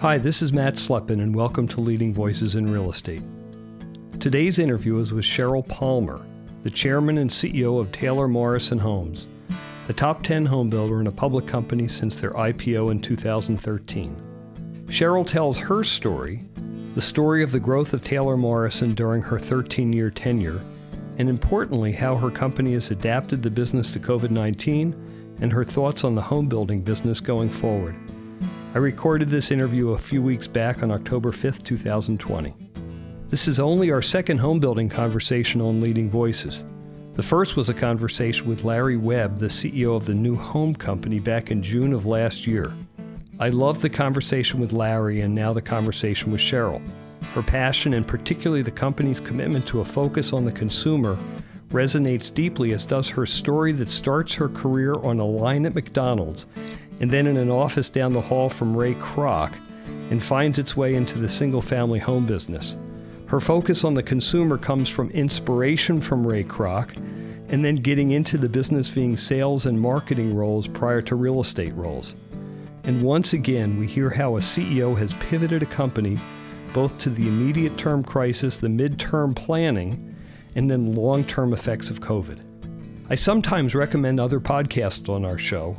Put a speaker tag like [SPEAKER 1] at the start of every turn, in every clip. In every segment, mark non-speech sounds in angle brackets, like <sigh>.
[SPEAKER 1] Hi, this is Matt Slepin, and welcome to Leading Voices in Real Estate. Today's interview is with Sheryl Palmer, the chairman and CEO of Taylor Morrison Homes, a top 10 home builder and a public company since their IPO in 2013. Sheryl tells her story, the story of the growth of Taylor Morrison during her 13 year tenure, and importantly, how her company has adapted the business to COVID 19 and her thoughts on the home building business going forward. I recorded this interview a few weeks back on October 5th, 2020. This is only our second home building conversation on Leading Voices. The first was a conversation with Larry Webb, the CEO of the New Home Company, back in June of last year. I loved the conversation with Larry and now the conversation with Sheryl. Her passion and particularly the company's commitment to a focus on the consumer resonates deeply, as does her story that starts her career on a line at McDonald's and then in an office down the hall from Ray Kroc and finds its way into the single family home business. Her focus on the consumer comes from inspiration from Ray Kroc and then getting into the business being sales and marketing roles prior to real estate roles. And once again, we hear how a CEO has pivoted a company both to the immediate term crisis, the mid-term planning, and then long term effects of COVID. I sometimes recommend other podcasts on our show,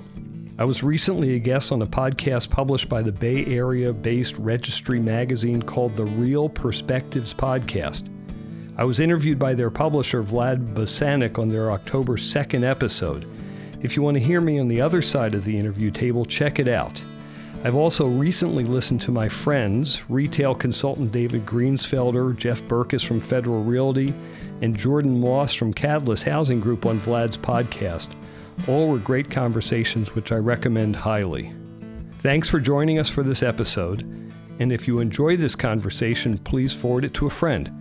[SPEAKER 1] I was recently a guest on a podcast published by the Bay Area based registry magazine called the Real Perspectives Podcast. I was interviewed by their publisher, Vlad Bosanac, on their October 2nd episode. If you want to hear me on the other side of the interview table, check it out. I've also recently listened to my friends, retail consultant David Greensfelder, Jeff Berkes from Federal Realty, and Jordan Moss from Catalyst Housing Group on Vlad's podcast. All were great conversations, which I recommend highly. Thanks for joining us for this episode. And if you enjoy this conversation, please forward it to a friend.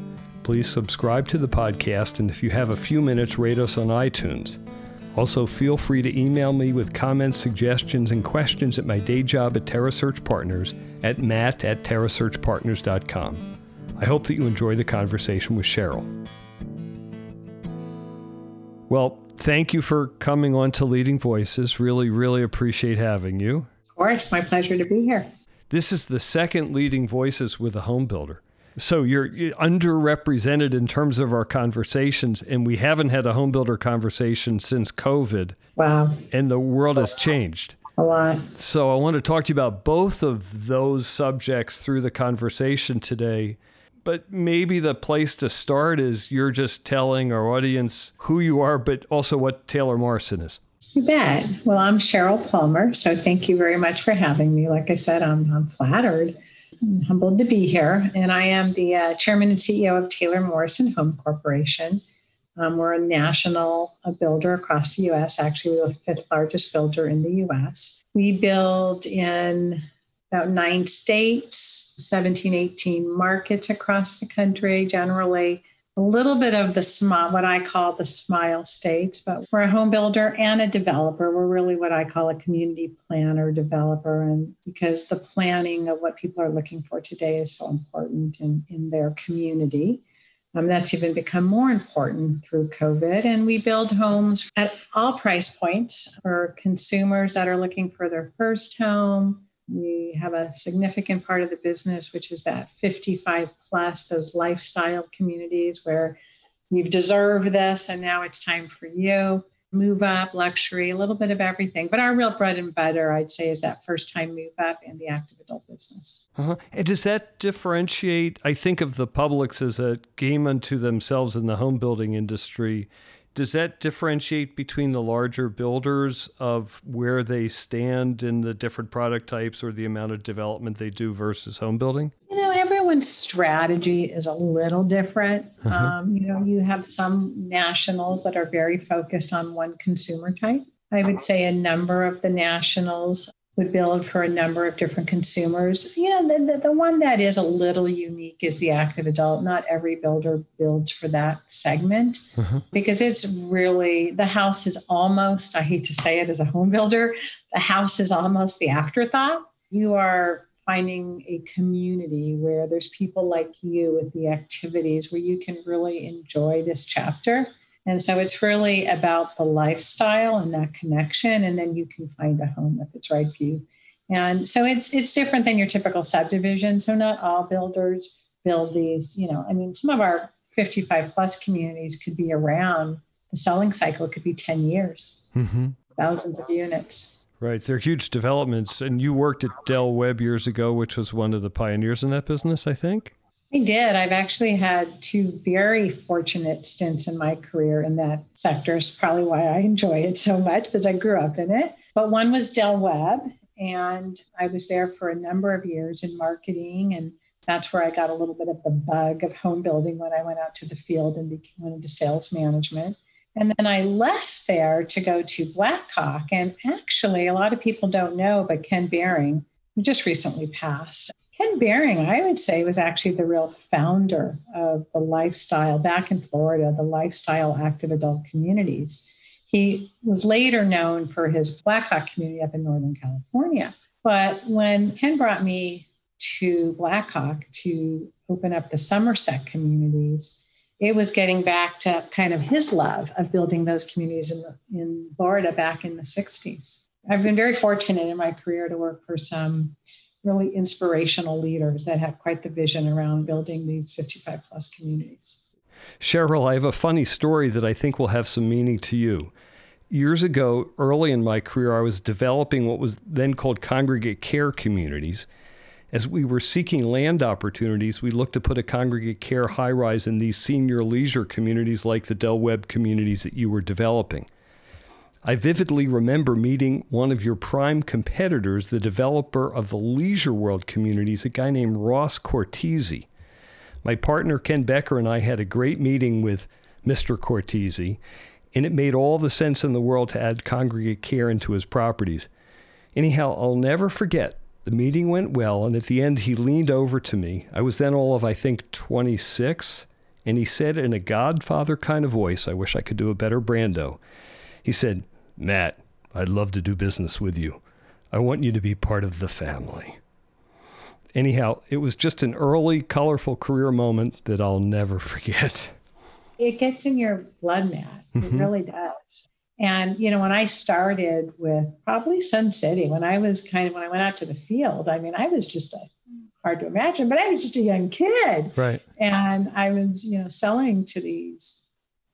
[SPEAKER 1] Please subscribe to the podcast, and if you have a few minutes, rate us on iTunes. Also, feel free to email me with comments, suggestions, and questions at my day job at TerraSearch Partners at matt at terrasearchpartners.com. I hope that you enjoy the conversation with Sheryl. Well, thank you for coming on to Leading Voices. Really, really appreciate having you.
[SPEAKER 2] Of course, my pleasure to be here.
[SPEAKER 1] This is the second Leading Voices with a home builder. So you're, you're underrepresented in terms of our conversations, and we haven't had a home builder conversation since COVID.
[SPEAKER 2] Wow.
[SPEAKER 1] And the world has changed.
[SPEAKER 2] A lot.
[SPEAKER 1] So I want to talk to you about both of those subjects through the conversation today but maybe the place to start is you're just telling our audience who you are, but also what Taylor Morrison is.
[SPEAKER 2] You bet. Well, I'm Sheryl Palmer, so thank you very much for having me. Like I said, I'm, I'm flattered and humbled to be here. And I am the uh, chairman and CEO of Taylor Morrison Home Corporation. Um, we're a national uh, builder across the U.S. Actually, we're the fifth largest builder in the U.S. We build in about nine states, 17, 18 markets across the country, generally a little bit of the smile, what I call the smile states, but we're a home builder and a developer. We're really what I call a community planner developer. And because the planning of what people are looking for today is so important in, in their community. Um, that's even become more important through COVID. And we build homes at all price points for consumers that are looking for their first home, we have a significant part of the business, which is that 55 plus, those lifestyle communities where you've deserved this and now it's time for you. Move up, luxury, a little bit of everything. But our real bread and butter, I'd say, is that first time move up and the active adult business.
[SPEAKER 1] Uh-huh. And does that differentiate? I think of the publics as a game unto themselves in the home building industry does that differentiate between the larger builders of where they stand in the different product types or the amount of development they do versus home building?
[SPEAKER 2] You know, everyone's strategy is a little different. Uh-huh. Um, you know, you have some nationals that are very focused on one consumer type. I would say a number of the nationals would build for a number of different consumers. You know, the, the, the, one that is a little unique is the active adult. Not every builder builds for that segment uh-huh. because it's really the house is almost, I hate to say it as a home builder, the house is almost the afterthought. You are finding a community where there's people like you with the activities where you can really enjoy this chapter and so it's really about the lifestyle and that connection. And then you can find a home if it's right for you And so it's it's different than your typical subdivision. So not all builders build these, you know, I mean, some of our 55 plus communities could be around the selling cycle could be 10 years, mm-hmm. thousands of units.
[SPEAKER 1] Right. They're huge developments. And you worked at Del Webb years ago, which was one of the pioneers in that business, I think.
[SPEAKER 2] I did. I've actually had two very fortunate stints in my career in that sector. It's probably why I enjoy it so much because I grew up in it. But one was Del Webb, and I was there for a number of years in marketing. And that's where I got a little bit of the bug of home building when I went out to the field and went into sales management. And then I left there to go to Blackhawk. And actually, a lot of people don't know, but Ken Behring just recently passed. Ken Behring, I would say, was actually the real founder of the lifestyle back in Florida, the lifestyle active adult communities. He was later known for his Blackhawk community up in Northern California. But when Ken brought me to Blackhawk to open up the Somerset communities, it was getting back to kind of his love of building those communities in, the, in Florida back in the 60s. I've been very fortunate in my career to work for some really inspirational leaders that have quite the vision around building these 55 plus communities.
[SPEAKER 1] Sheryl, I have a funny story that I think will have some meaning to you. Years ago, early in my career, I was developing what was then called congregate care communities. As we were seeking land opportunities, we looked to put a congregate care high rise in these senior leisure communities like the Del Webb communities that you were developing. I vividly remember meeting one of your prime competitors, the developer of the Leisure World communities, a guy named Ross Cortese. My partner Ken Becker and I had a great meeting with Mr. Cortese, and it made all the sense in the world to add congregate care into his properties. Anyhow, I'll never forget the meeting went well, and at the end, he leaned over to me. I was then all of, I think, 26, and he said in a Godfather kind of voice, I wish I could do a better Brando. He said, Matt, I'd love to do business with you. I want you to be part of the family. Anyhow, it was just an early, colorful career moment that I'll never <laughs> forget.
[SPEAKER 2] It gets in your blood, Matt. It mm-hmm. really does. And, you know, when I started with probably Sun City, when I was kind of, when I went out to the field, I mean, I was just a, hard to imagine, but I was just a young kid.
[SPEAKER 1] Right.
[SPEAKER 2] And I was, you know, selling to these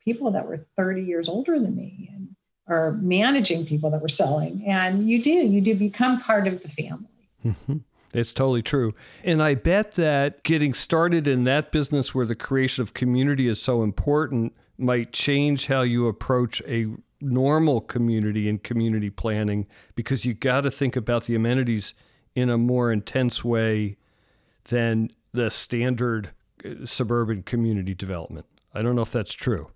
[SPEAKER 2] people that were 30 years older than me and or managing people that were selling. And you do, you do become part of the family.
[SPEAKER 1] Mm-hmm. It's totally true. And I bet that getting started in that business where the creation of community is so important might change how you approach a normal community and community planning because you got to think about the amenities in a more intense way than the standard uh, suburban community development. I don't know if that's true.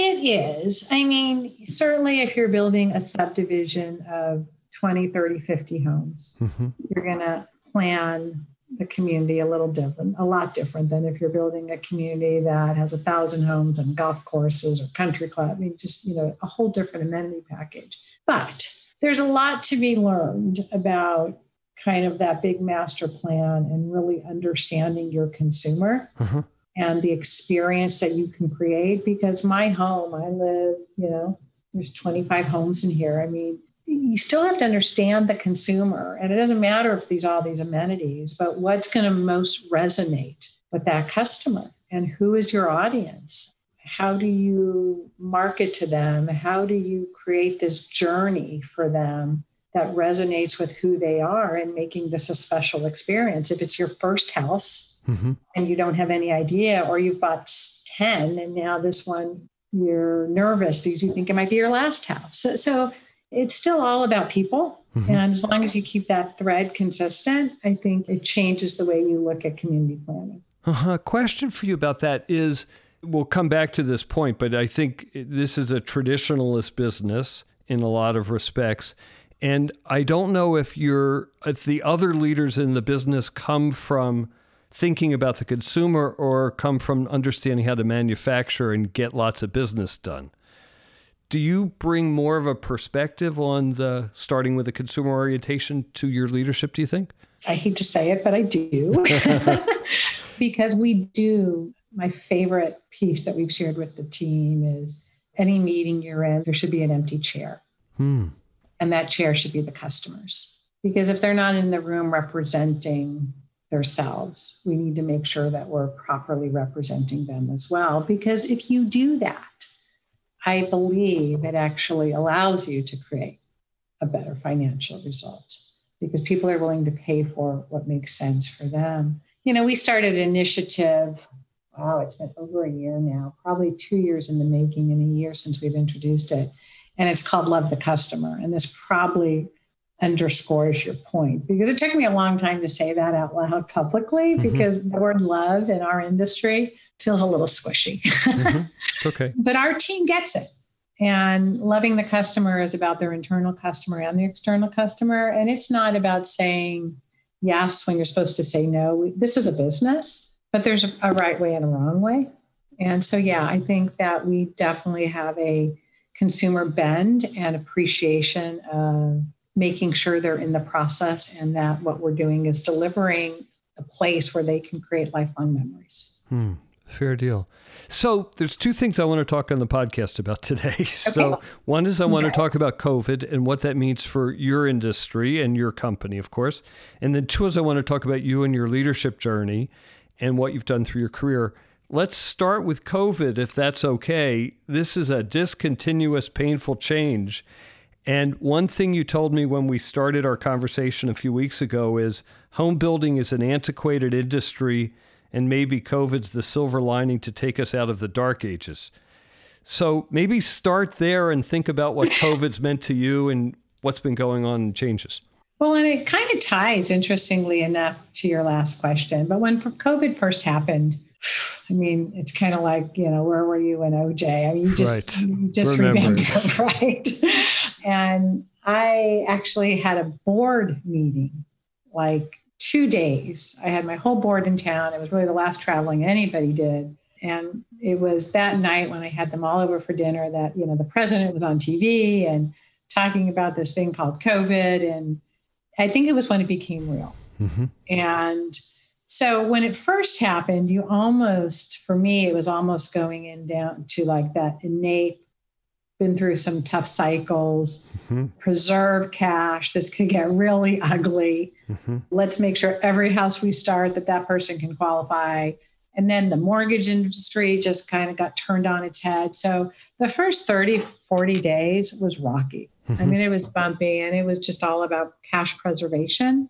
[SPEAKER 2] It is. I mean, certainly if you're building a subdivision of 20, 30, 50 homes, mm-hmm. you're going to plan the community a little different, a lot different than if you're building a community that has a thousand homes and golf courses or country club. I mean, just, you know, a whole different amenity package. But there's a lot to be learned about kind of that big master plan and really understanding your consumer uh-huh. And the experience that you can create. Because my home, I live, you know, there's 25 homes in here. I mean, you still have to understand the consumer and it doesn't matter if these all these amenities but what's going to most resonate with that customer and who is your audience how do you market to them how do you create this journey for them that resonates with who they are and making this a special experience if it's your first house mm-hmm. and you don't have any idea or you've bought 10 and now this one you're nervous because you think it might be your last house so, so it's still all about people. Mm-hmm. And as long as you keep that thread consistent, I think it changes the way you look at community planning.
[SPEAKER 1] Uh-huh. Question for you about that is we'll come back to this point, but I think this is a traditionalist business in a lot of respects. And I don't know if you're if the other leaders in the business come from thinking about the consumer or come from understanding how to manufacture and get lots of business done? Do you bring more of a perspective on the starting with a consumer orientation to your leadership do you think?
[SPEAKER 2] I hate to say it but i do. <laughs> Because we do. My favorite piece that we've shared with the team is any meeting you're in there should be an empty chair. Hmm. and that chair should be the customers. Because if they're not in the room representing themselves, we need to make sure that we're properly representing them as well. Because if you do that, I believe it actually allows you to create a better financial result because people are willing to pay for what makes sense for them. You know, we started an initiative, wow, it's been over a year now, probably two years in the making and a year since we've introduced it. And it's called Love the Customer. And this probably underscores your point because it took me a long time to say that out loud publicly mm-hmm. because the word love in our industry feels a little squishy.
[SPEAKER 1] mm-hmm. <laughs> Okay.
[SPEAKER 2] But our team gets it. And loving the customer is about their internal customer and the external customer. And it's not about saying yes when you're supposed to say no. This is a business, but there's a right way and a wrong way. And so, yeah, I think that we definitely have a consumer bend and appreciation of making sure they're in the process and that what we're doing is delivering a place where they can create lifelong memories.
[SPEAKER 1] Hmm. Fair deal. So there's two things I want to talk on the podcast about <laughs> today. Okay. So one is I want okay. to talk about COVID and what that means for your industry and your company, of course. And then two is I want to talk about you and your leadership journey and what you've done through your career. Let's start with COVID, if that's okay. This is a discontinuous, painful change. And one thing you told me when we started our conversation a few weeks ago is home building is an antiquated industry and maybe COVID's the silver lining to take us out of the dark ages. So maybe start there and think about what <laughs> COVID's meant to you and what's been going on and changes.
[SPEAKER 2] Well, and it kind of ties, interestingly enough, to your last question. But when COVID first happened, I mean, it's kind of like, you know, where were you in OJ? I mean, you just, right. you just remember, <laughs> right? And I actually had a board meeting like two days. I had my whole board in town. It was really the last traveling anybody did. And it was that night when I had them all over for dinner that, you know, the president was on TV and talking about this thing called COVID. And I think it was when it became real. Mm-hmm. And so when it first happened, you almost, for me, it was almost going in down to like that innate been through some tough cycles, mm-hmm. preserve cash. This could get really <laughs> ugly. Mm-hmm. Let's make sure every house we start that that person can qualify. And then the mortgage industry just kind of got turned on its head. So the first 30, 40 days was rocky. Mm-hmm. I mean, it was bumpy and it was just all about cash preservation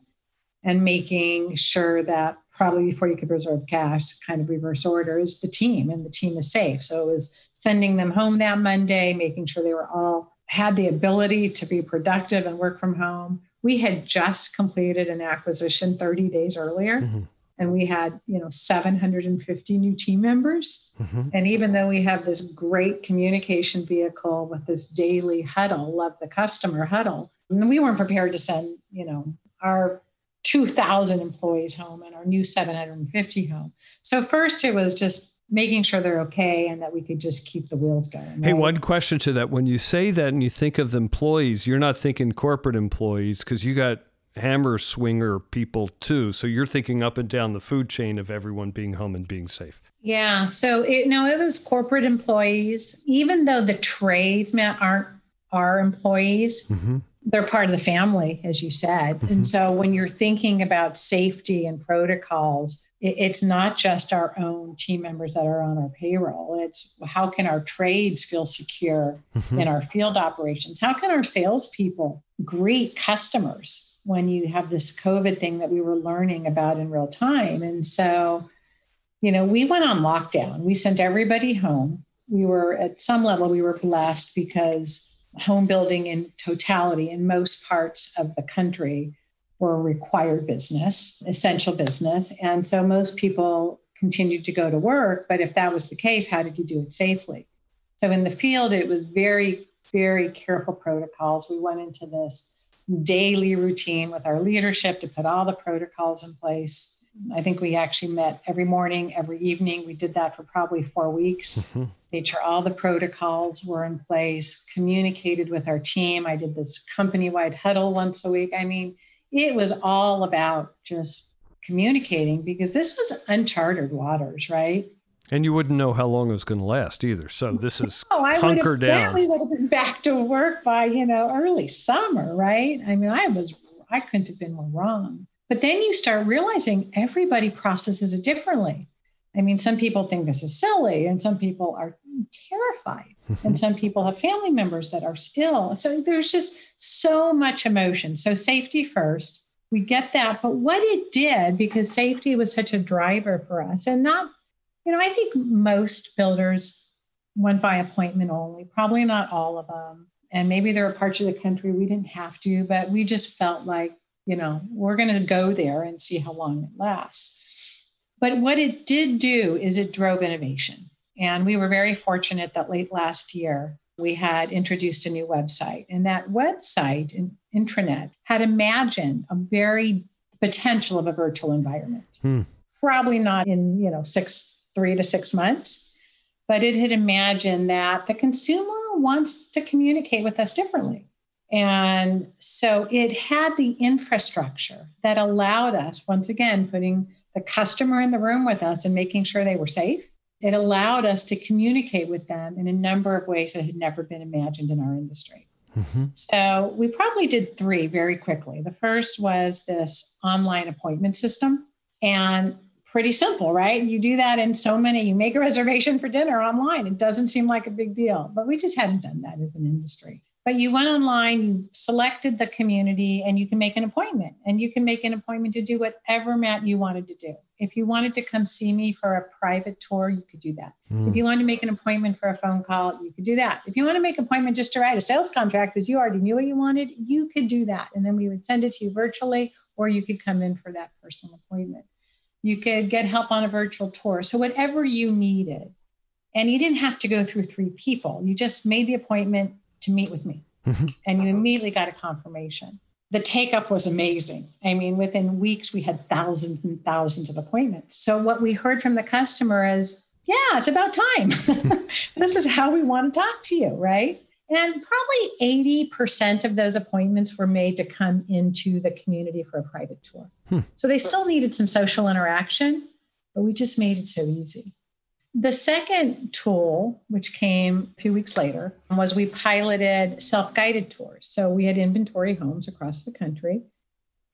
[SPEAKER 2] and making sure that probably before you could reserve cash, kind of reverse orders, the team and the team is safe. So it was sending them home that Monday, making sure they were all had the ability to be productive and work from home. We had just completed an acquisition 30 days earlier. Mm-hmm. And we had, you know, 750 new team members. Mm-hmm. And even though we have this great communication vehicle with this daily huddle, love the customer huddle, we weren't prepared to send, you know, our 2,000 employees home and our new 750 home. So first it was just making sure they're okay and that we could just keep the wheels going. Right?
[SPEAKER 1] Hey, one question to that. When you say that and you think of the employees, you're not thinking corporate employees because you got hammer swinger people too. So you're thinking up and down the food chain of everyone being home and being safe.
[SPEAKER 2] Yeah. So it no, it was corporate employees, even though the tradesmen aren't our employees. Mm-hmm they're part of the family, as you said. Mm-hmm. And so when you're thinking about safety and protocols, it, it's not just our own team members that are on our payroll. It's how can our trades feel secure mm-hmm. in our field operations? How can our salespeople greet customers when you have this COVID thing that we were learning about in real time? And so, you know, we went on lockdown. We sent everybody home. We were at some level, we were blessed because home building in totality in most parts of the country were required business, essential business. And so most people continued to go to work. But if that was the case, how did you do it safely? So in the field, it was very, very careful protocols. We went into this daily routine with our leadership to put all the protocols in place. I think we actually met every morning, every evening. We did that for probably four weeks. Mm-hmm made sure all the protocols were in place, communicated with our team. I did this company wide huddle once a week. I mean, it was all about just communicating because this was uncharted waters, right?
[SPEAKER 1] And you wouldn't know how long it was going to last either. So this is <laughs> oh, I hunker down.
[SPEAKER 2] We would have been back to work by you know early summer, right? I mean, I was I couldn't have been more wrong. But then you start realizing everybody processes it differently. I mean, some people think this is silly, and some people are terrified, and <laughs> some people have family members that are ill. So there's just so much emotion. So, safety first, we get that. But what it did, because safety was such a driver for us, and not, you know, I think most builders went by appointment only, probably not all of them. And maybe there are parts of the country we didn't have to, but we just felt like, you know, we're going to go there and see how long it lasts. But what it did do is it drove innovation. And we were very fortunate that late last year, we had introduced a new website. And that website, in, intranet, had imagined a very potential of a virtual environment. Hmm. Probably not in, you know, six, three to six months, but it had imagined that the consumer wants to communicate with us differently. And so it had the infrastructure that allowed us, once again, putting the customer in the room with us and making sure they were safe. It allowed us to communicate with them in a number of ways that had never been imagined in our industry. Mm-hmm. So we probably did three very quickly. The first was this online appointment system. And pretty simple, right? You do that in so many, you make a reservation for dinner online. It doesn't seem like a big deal, but we just hadn't done that as an industry. But you went online, you selected the community, and you can make an appointment. And you can make an appointment to do whatever, Matt, you wanted to do. If you wanted to come see me for a private tour, you could do that. Mm. If you wanted to make an appointment for a phone call, you could do that. If you want to make an appointment just to write a sales contract because you already knew what you wanted, you could do that. And then we would send it to you virtually, or you could come in for that personal appointment. You could get help on a virtual tour. So, whatever you needed. And you didn't have to go through three people. You just made the appointment to meet with me. Mm-hmm. And you immediately got a confirmation. The take up was amazing. I mean, within weeks, we had thousands and thousands of appointments. So, what we heard from the customer is, yeah, it's about time. <laughs> this is how we want to talk to you, right? And probably 80% of those appointments were made to come into the community for a private tour. Hmm. So they still needed some social interaction, but we just made it so easy. The second tool, which came a few weeks later, was we piloted self guided tours. So we had inventory homes across the country.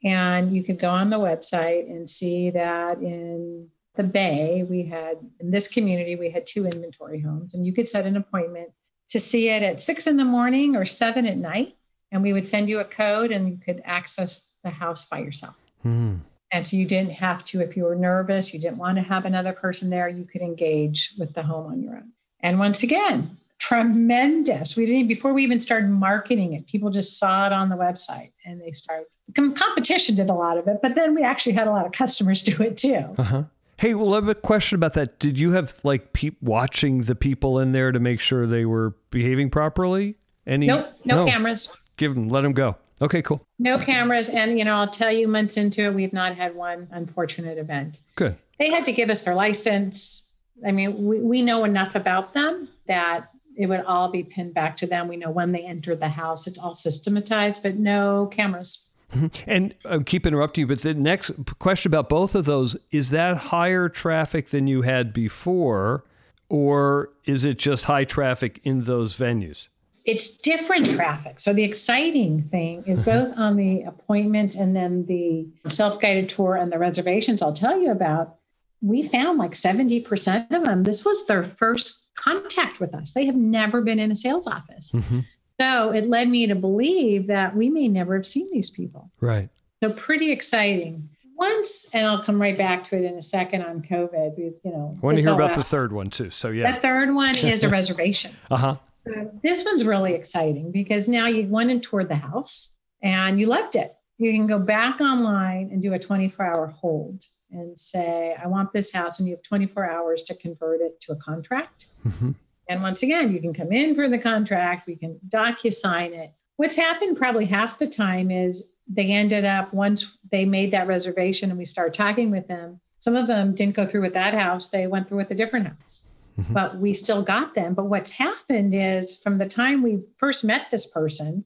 [SPEAKER 2] And you could go on the website and see that in the Bay, we had, in this community, we had two inventory homes, and you could set an appointment to see it at six in the morning or seven at night. And we would send you a code and you could access the house by yourself. Mm. And so you didn't have to, if you were nervous, you didn't want to have another person there, you could engage with the home on your own. And once again, tremendous. We didn't, before we even started marketing it, people just saw it on the website and they started, competition did a lot of it, but then we actually had a lot of customers <laughs> do it too. Uh-huh.
[SPEAKER 1] Hey, well, I have a question about that. Did you have like pe- watching the people in there to make sure they were behaving properly?
[SPEAKER 2] Any? Nope, no, no. cameras.
[SPEAKER 1] Give them, let them go. Okay, cool.
[SPEAKER 2] No cameras, and you know, I'll tell you, months into it, we've not had one unfortunate event.
[SPEAKER 1] Good.
[SPEAKER 2] They had to give us their license. I mean, we, we know enough about them that it would all be pinned back to them. We know when they entered the house. It's all systematized, but no cameras. Mm-hmm.
[SPEAKER 1] And I keep interrupting you, but the next question about both of those is that higher traffic than you had before, or is it just high traffic in those venues?
[SPEAKER 2] It's different traffic. So the exciting thing is mm-hmm. both on the appointment and then the self guided tour and the reservations I'll tell you about. We found like 70% of them, this was their first contact with us. They have never been in a sales office. Mm-hmm. So it led me to believe that we may never have seen these people.
[SPEAKER 1] Right.
[SPEAKER 2] So pretty exciting. Once, and I'll come right back to it in a second on COVID because, you know.
[SPEAKER 1] I want to hear about the third one too. So, yeah.
[SPEAKER 2] The third one is a <laughs> reservation.
[SPEAKER 1] uh huh.
[SPEAKER 2] So this one's really exciting because now you went and toured the house and you loved it. You can go back online and do a 24 hour hold and say, I want this house, and you have 24 hours to convert it to a contract. Mm-hmm. And once again, you can come in for the contract, we can docu-sign it. What's happened probably half the time is they ended up once they made that reservation and we started talking with them. Some of them didn't go through with that house, they went through with a different house. Mm-hmm. But we still got them. But what's happened is from the time we first met this person,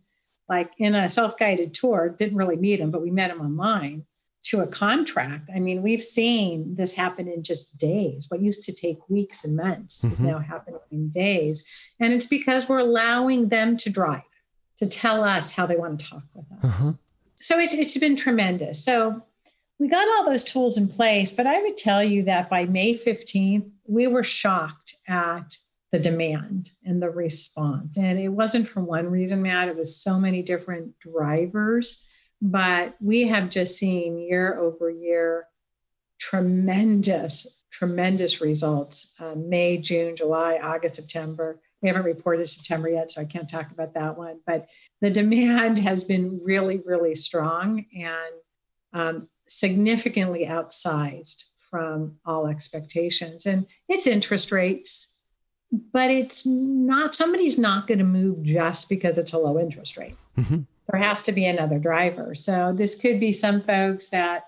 [SPEAKER 2] like in a self guided tour, didn't really meet him, but we met him online to a contract. I mean, we've seen this happen in just days. What used to take weeks and months mm-hmm. is now happening in days. And it's because we're allowing them to drive, to tell us how they want to talk with us. Uh-huh. So it's, it's been tremendous. So we got all those tools in place, but I would tell you that by May 15th, we were shocked at the demand and the response. And it wasn't for one reason, Matt, it was so many different drivers. But we have just seen year over year tremendous, tremendous results uh, May, June, July, August, September. We haven't reported September yet, so I can't talk about that one. But the demand <laughs> has been really, really strong and um, significantly outsized from all expectations. And it's interest rates, but it's not, somebody's not going to move just because it's a low interest rate. Mm-hmm. There has to be another driver. So this could be some folks that,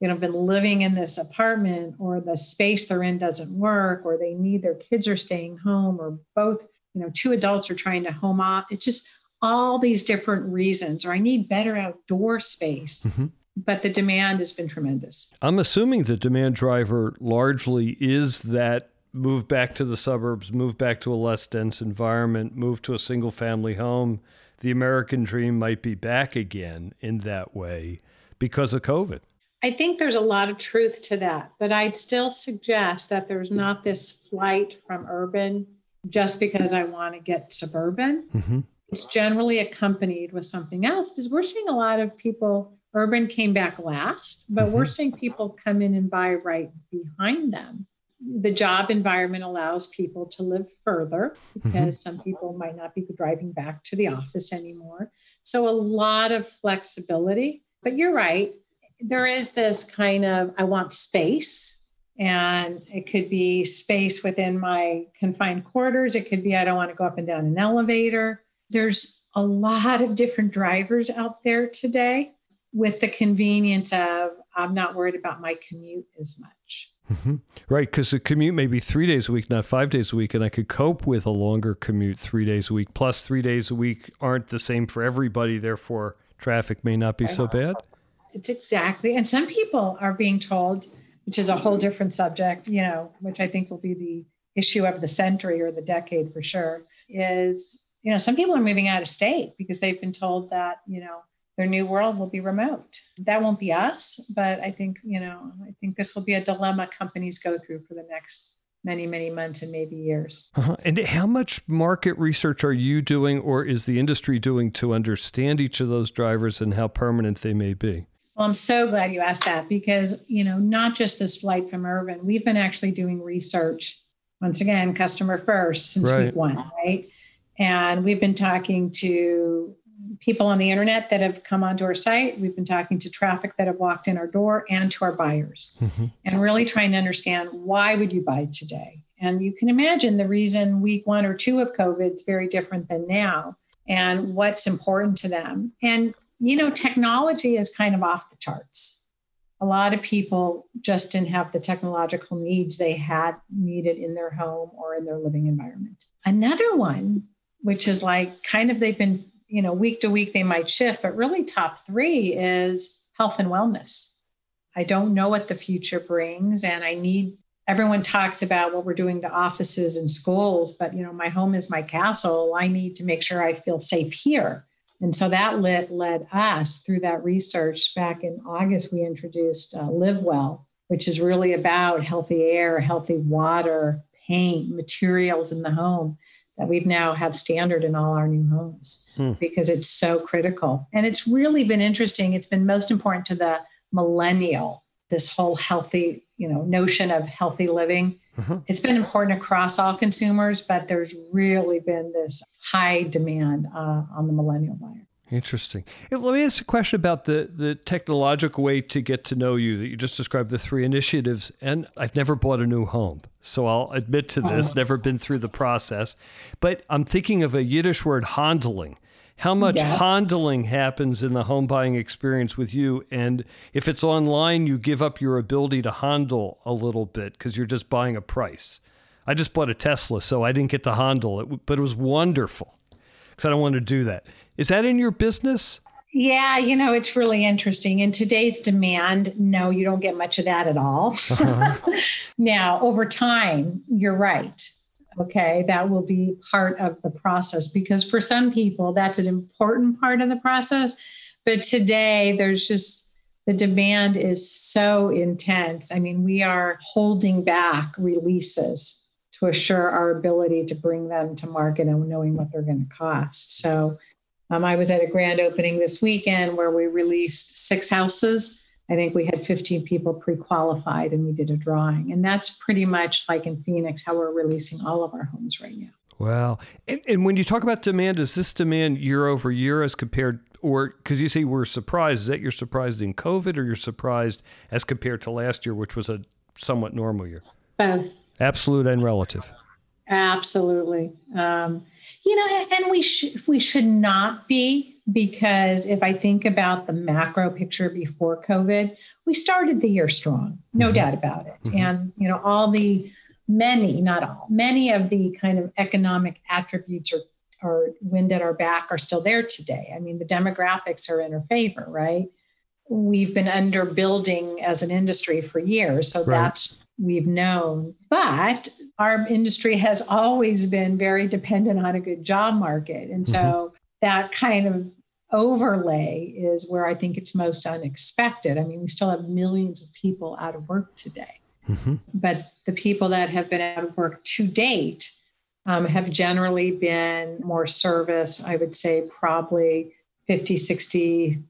[SPEAKER 2] you know, have been living in this apartment or the space they're in doesn't work or they need their kids are staying home or both, you know, two adults are trying to home off. It's just all these different reasons, or I need better outdoor space. Mm-hmm but the demand has been tremendous.
[SPEAKER 1] I'm assuming the demand driver largely is that move back to the suburbs, move back to a less dense environment, move to a single family home. The American dream might be back again in that way because of COVID.
[SPEAKER 2] I think there's a lot of truth to that, but I'd still suggest that there's not this flight from urban just because I want to get suburban. Mm-hmm. It's generally accompanied with something else because we're seeing a lot of people Urban came back last, but mm-hmm. we're seeing people come in and buy right behind them. The job environment allows people to live further mm-hmm. because mm-hmm. some people might not be driving back to the office anymore. So, a lot of flexibility. But you're right. There is this kind of, I want space. And it could be space within my confined quarters. It could be, I don't want to go up and down an elevator. There's a lot of different drivers out there today with the convenience of I'm not worried about my commute as much.
[SPEAKER 1] Mm-hmm. Right, because the commute may be three days a week, not five days a week, and I could cope with a longer commute three days a week. Plus, three days a week aren't the same for everybody. Therefore, traffic may not be so bad.
[SPEAKER 2] It's exactly, and some people are being told, which is a whole different subject, you know, which I think will be the issue of the century or the decade for sure. Is you know, some people are moving out of state because they've been told that you know their new world will be remote. That won't be us, but I think, you know, I think this will be a dilemma companies go through for the next many, many months and maybe years.
[SPEAKER 1] Uh-huh. And how much market research are you doing or is the industry doing to understand each of those drivers and how permanent they may be?
[SPEAKER 2] Well, I'm so glad you asked that because, you know, not just this flight from urban, we've been actually doing research, once again, customer first since right. week one, right? And we've been talking to people on the internet that have come onto our site. We've been talking to traffic that have walked in our door and to our buyers mm-hmm. and really trying to understand why would you buy today? And you can imagine the reason week one or two of COVID is very different than now and what's important to them. And, you know, technology is kind of off the charts. A lot of people just didn't have the technological needs they had needed in their home or in their living environment. Another one, which is like kind of they've been you know, week to week they might shift, but really top three is health and wellness. I don't know what the future brings, and I need everyone talks about what we're doing to offices and schools, but you know, my home is my castle. I need to make sure I feel safe here. And so that led, led us through that research back in August. We introduced uh, Live Well, which is really about healthy air, healthy water, paint, materials in the home that we've now have standard in all our new homes hmm. because it's so critical. And it's really been interesting. It's been most important to the millennial, this whole healthy, you know, notion of healthy living. Mm-hmm. It's been important across all consumers, but there's really been this high demand uh, on the millennial buyer.
[SPEAKER 1] Interesting. Let me ask a question about the, the technological way to get to know you that you just described the three initiatives. And I've never bought a new home. So I'll admit to this, oh. never been through the process. But I'm thinking of a Yiddish word, handling. How much yes. handling happens in the home buying experience with you? And if it's online, you give up your ability to handle a little bit because you're just buying a price. I just bought a Tesla, so I didn't get to handle it, but it was wonderful because I don't want to do that. Is that in your business?
[SPEAKER 2] Yeah, you know, it's really interesting. In today's demand, no, you don't get much of that at all. Uh-huh. <laughs> now, over time, you're right. Okay, that will be part of the process because for some people, that's an important part of the process. But today, there's just the demand is so intense. I mean, we are holding back releases to assure our ability to bring them to market and knowing what they're going to cost. So, um, I was at a grand opening this weekend where we released six houses. I think we had 15 people pre qualified and we did a drawing. And that's pretty much like in Phoenix, how we're releasing all of our homes right now.
[SPEAKER 1] Wow. And, and when you talk about demand, is this demand year over year as compared, or because you say we're surprised, is that you're surprised in COVID or you're surprised as compared to last year, which was a somewhat normal year?
[SPEAKER 2] Both.
[SPEAKER 1] Absolute and relative.
[SPEAKER 2] Absolutely. Um, you know, and we should we should not be because if I think about the macro picture before COVID, we started the year strong, no mm-hmm. doubt about it. Mm-hmm. And you know, all the many, not all, many of the kind of economic attributes or or wind at our back are still there today. I mean, the demographics are in our favor, right? We've been under building as an industry for years, so right. that's we've known. But our industry has always been very dependent on a good job market. And so mm-hmm. that kind of overlay is where I think it's most unexpected. I mean, we still have millions of people out of work today. Mm-hmm. But the people that have been out of work to date um, have generally been more service, I would say probably 50, 60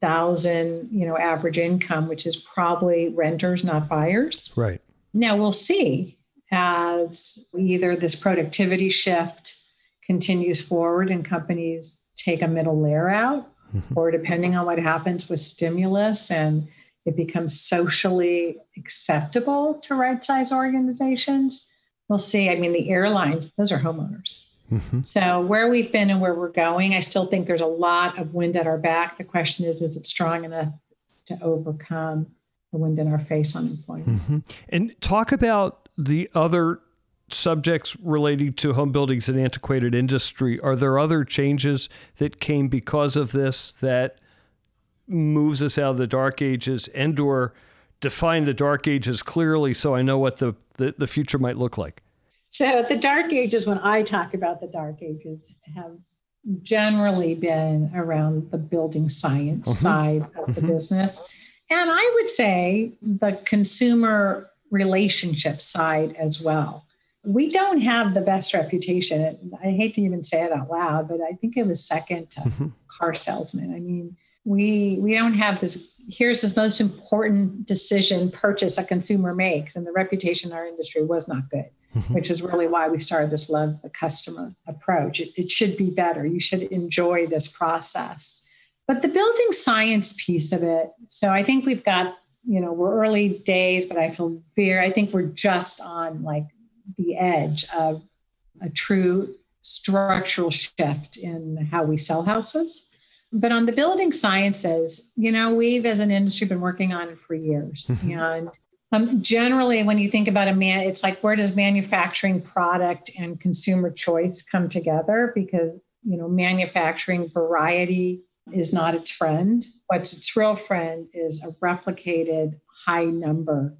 [SPEAKER 2] thousand, you know, average income, which is probably renters, not buyers.
[SPEAKER 1] Right.
[SPEAKER 2] Now we'll see as either this productivity shift continues forward and companies take a middle layer out, mm-hmm. or depending on what happens with stimulus and it becomes socially acceptable to right size organizations, we'll see. I mean, the airlines, those are homeowners. Mm-hmm. So, where we've been and where we're going, I still think there's a lot of wind at our back. The question is, is it strong enough to overcome the wind in our face on employment? Mm-hmm.
[SPEAKER 1] And talk about the other subjects relating to home buildings and antiquated industry. Are there other changes that came because of this that moves us out of the dark ages and or define the dark ages clearly so I know what the, the, the future might look like?
[SPEAKER 2] So the dark ages, when I talk about the dark ages, have generally been around the building science mm-hmm. side of the mm-hmm. business. And I would say the consumer relationship side as well. We don't have the best reputation. I hate to even say it out loud, but I think it was second to mm-hmm. car salesman. I mean, we we don't have this here's this most important decision purchase a consumer makes and the reputation in our industry was not good mm-hmm. which is really why we started this love the customer approach. It, it should be better. You should enjoy this process. But the building science piece of it, so I think we've got, you know, we're early days, but I feel very, I think we're just on like the edge of a true structural shift in how we sell houses. But on the building sciences, you know, we've as an industry been working on it for years. Mm-hmm. and um, generally, when you think about a man, it's like where does manufacturing product and consumer choice come together? Because you know, manufacturing variety is not its friend. What's its real friend is a replicated high number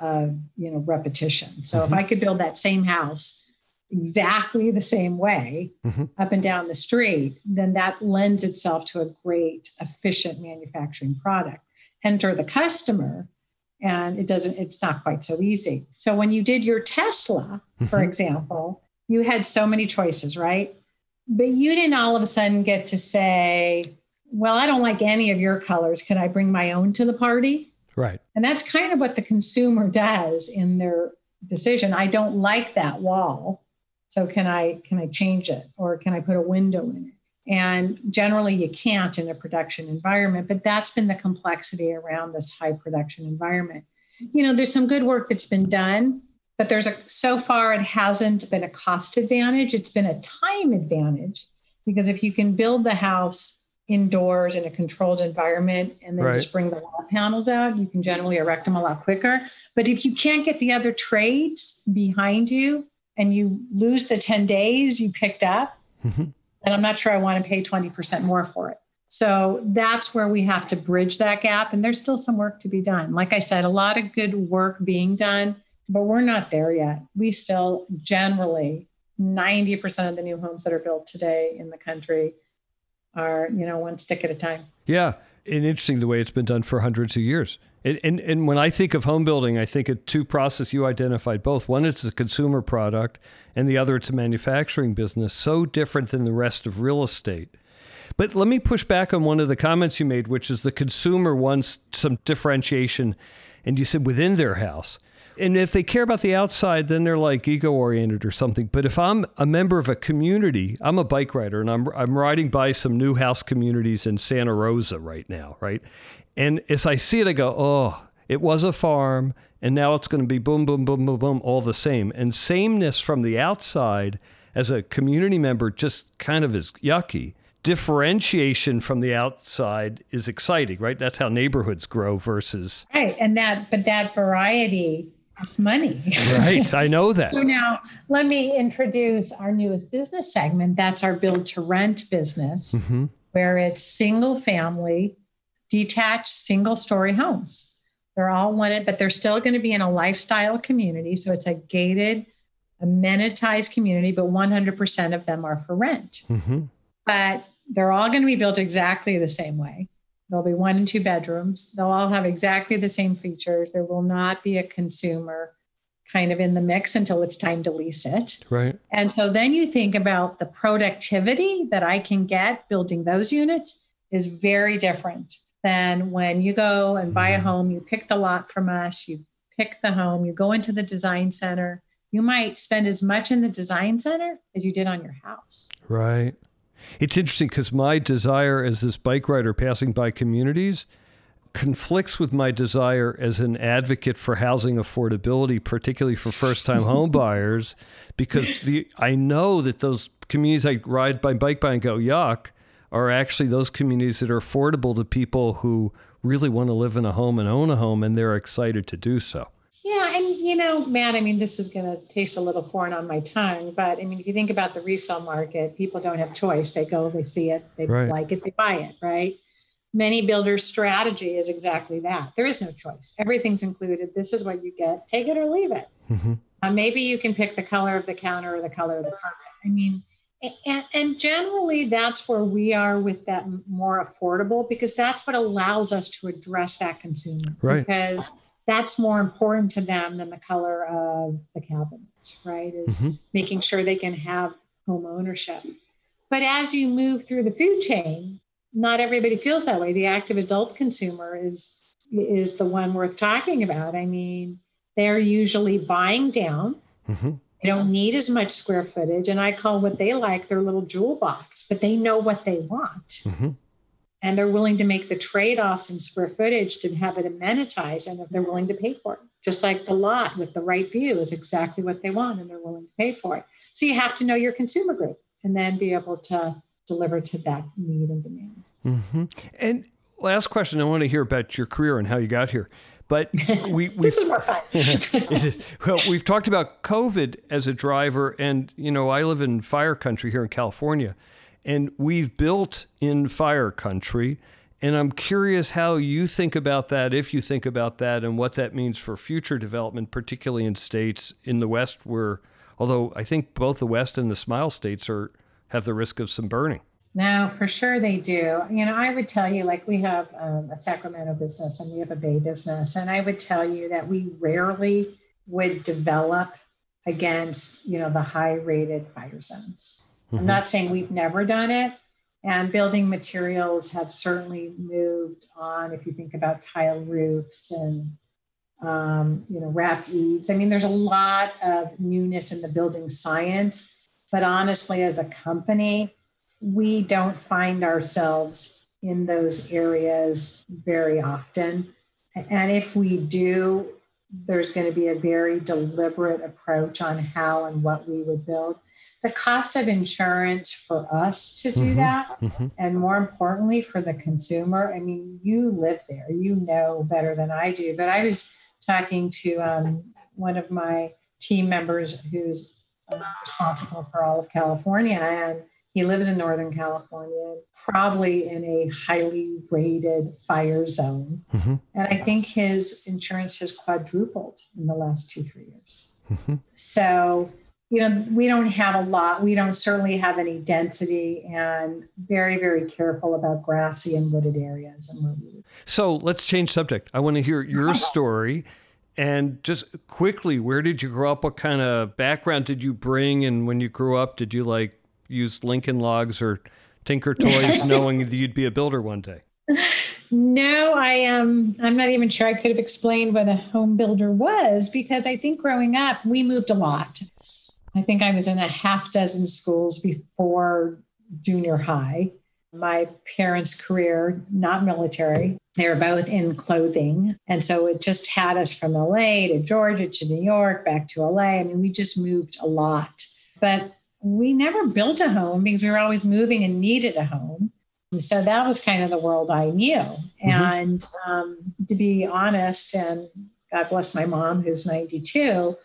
[SPEAKER 2] of you know repetition. So mm-hmm. if I could build that same house exactly the same way mm-hmm. up and down the street, then that lends itself to a great efficient manufacturing product. Enter the customer and it doesn't it's not quite so easy. So when you did your tesla for mm-hmm. example you had so many choices right? But you didn't all of a sudden get to say well i don't like any of your colors. Can i bring my own to the party?
[SPEAKER 1] Right.
[SPEAKER 2] And that's kind of what the consumer does in their decision. I don't like that wall so can i can i change it? Or can i put a window in it and generally, you can't in a production environment, but that's been the complexity around this high production environment. You know, there's some good work that's been done, but there's a so far it hasn't been a cost advantage. It's been a time advantage because if you can build the house indoors in a controlled environment and then right. just bring the wall panels out, you can generally erect them a lot quicker. But if you can't get the other trades behind you and you lose the 10 days you picked up, mm-hmm and I'm not sure I want to pay 20% more for it. So that's where we have to bridge that gap. And there's still some work to be done. Like I said, a lot of good work being done, but we're not there yet. We still generally, 90% of the new homes that are built today in the country are, you know, one stick at a time.
[SPEAKER 1] Yeah. And interesting the way it's been done for hundreds of years. And, and, when I think of home building, I think of two processes you identified both. One, it's a consumer product, and the other, it's a manufacturing business, so different than the rest of real estate. But let me push back on one of the comments you made, which is the consumer wants some differentiation, and you said within their house. And if they care about the outside, then they're like ego oriented or something. But if I'm a member of a community, I'm a bike rider and I'm, I'm riding by some new house communities in Santa Rosa right now, right? And as I see it, I go, oh, it was a farm, and now it's going to be boom, boom, boom, boom, boom, all the same. And sameness from the outside as a community member just kind of is yucky. Differentiation from the outside is exciting, right? That's how neighborhoods grow versus.
[SPEAKER 2] Right. And that, but that variety costs money. <laughs>
[SPEAKER 1] right. I know that.
[SPEAKER 2] so now let me introduce our newest business segment. That's our build to rent business, mm-hmm. where it's single family detached single story homes. They're all wanted, but they're still going to be in a lifestyle community. So it's a gated, amenitized community, but 100% of them are for rent. Mm-hmm. But they're all going to be built exactly the same way. There'll be one and two bedrooms. They'll all have exactly the same features. There will not be a consumer kind of in the mix until it's time to lease it.
[SPEAKER 1] Right.
[SPEAKER 2] And so then you think about the productivity that I can get building those units is very different than when you go and buy a mm-hmm. home, you pick the lot from us, you pick the home, you go into the design center. You might spend as much in the design center as you did on your house.
[SPEAKER 1] Right. It's interesting because my desire as this bike rider passing by communities conflicts with my desire as an advocate for housing affordability, particularly for first time <laughs> home buyers, because the I know that those communities I ride by bike by and go, yuck, are actually those communities that are affordable to people who really want to live in a home and own a home and they're excited to do so.
[SPEAKER 2] Yeah, and you know, Matt, I mean, this is going to taste a little foreign on my tongue, but I mean, if you think about the resale market, people don't have choice. They go, they see it, they right. like it, they buy it, right? Many builders' strategy is exactly that. There is no choice. Everything's included. This is what you get. Take it or leave it. Mm-hmm. Uh, maybe you can pick the color of the counter or the color of the carpet. I mean, and, and, generally, that's where we are with that more affordable because that's what allows us to address that consumer.
[SPEAKER 1] Right.
[SPEAKER 2] Because that's more important to them than the color of the cabinets, right? Is mm-hmm. making sure they can have home ownership. But as you move through the food chain, not everybody feels that way. The active adult consumer is is the one worth talking about. I mean, they're usually buying down. Mm-hmm they don't need as much square footage. And I call what they like their little jewel box, but they know what they want. Mm-hmm. And they're willing to make the trade offs in square footage to have it amenitized, and they're willing to pay for it. Just like the lot with the right view is exactly what they want, and they're willing to pay for it. So you have to know your consumer group and then be able to deliver to that need and demand.
[SPEAKER 1] Mm-hmm. And last question I want to hear about your career and how you got here. But <laughs> we,
[SPEAKER 2] this is more fun. <laughs>
[SPEAKER 1] well, we've talked about COVID as a driver, and you know, I live in fire country here in California, and we've built in fire country. And I'm curious how you think about that, if you think about that, and what that means for future development, particularly in states in the West, where, although I think both the West and the Smile states are have the risk of some burning.
[SPEAKER 2] No, for sure they do. You know, I would tell you, like, we have um, a Sacramento business and we have a Bay business, and I would tell you that we rarely would develop against, you know, the high rated fire zones. Mm-hmm. I'm not saying we've never done it, and building materials have certainly moved on. If you think about tile roofs and um, you know wrapped eaves, I mean, there's a lot of newness in the building science. But honestly, as a company, we don't find ourselves in those areas very often. And if we do, there's going to be a very deliberate approach on how and what we would build. The cost of insurance for us to do mm-hmm, that, mm-hmm. and more importantly, for the consumer. I mean, you live there, you know better than I do. But I was talking to um, one of my team members who's uh, responsible for all of California, and he lives in Northern California, probably in a highly rated fire zone. Mm-hmm. And I think his insurance has quadrupled in the last two, three years. Mm-hmm. So you know, we don't have a lot. We don't certainly have any density and very, very careful about grassy and wooded areas. And
[SPEAKER 1] so let's change subject. I want to hear your <laughs> story. And just quickly, where did you grow up? What kind of background did you bring? And when you grew up, did you like use Lincoln Logs or Tinker Toys, <laughs> knowing that you'd be a builder one day?
[SPEAKER 2] No, I am. Um, I'm not even sure I could have explained what a home builder was because I think growing up we moved a lot. I think I was in a half dozen schools before junior high. My parents' career, not military, they were both in clothing. And so it just had us from LA to Georgia to New York, back to LA. I mean, we just moved a lot. But we never built a home because we were always moving and needed a home. So that was kind of the world I knew. Mm-hmm. And um, to be honest, and God bless my mom, who's 92,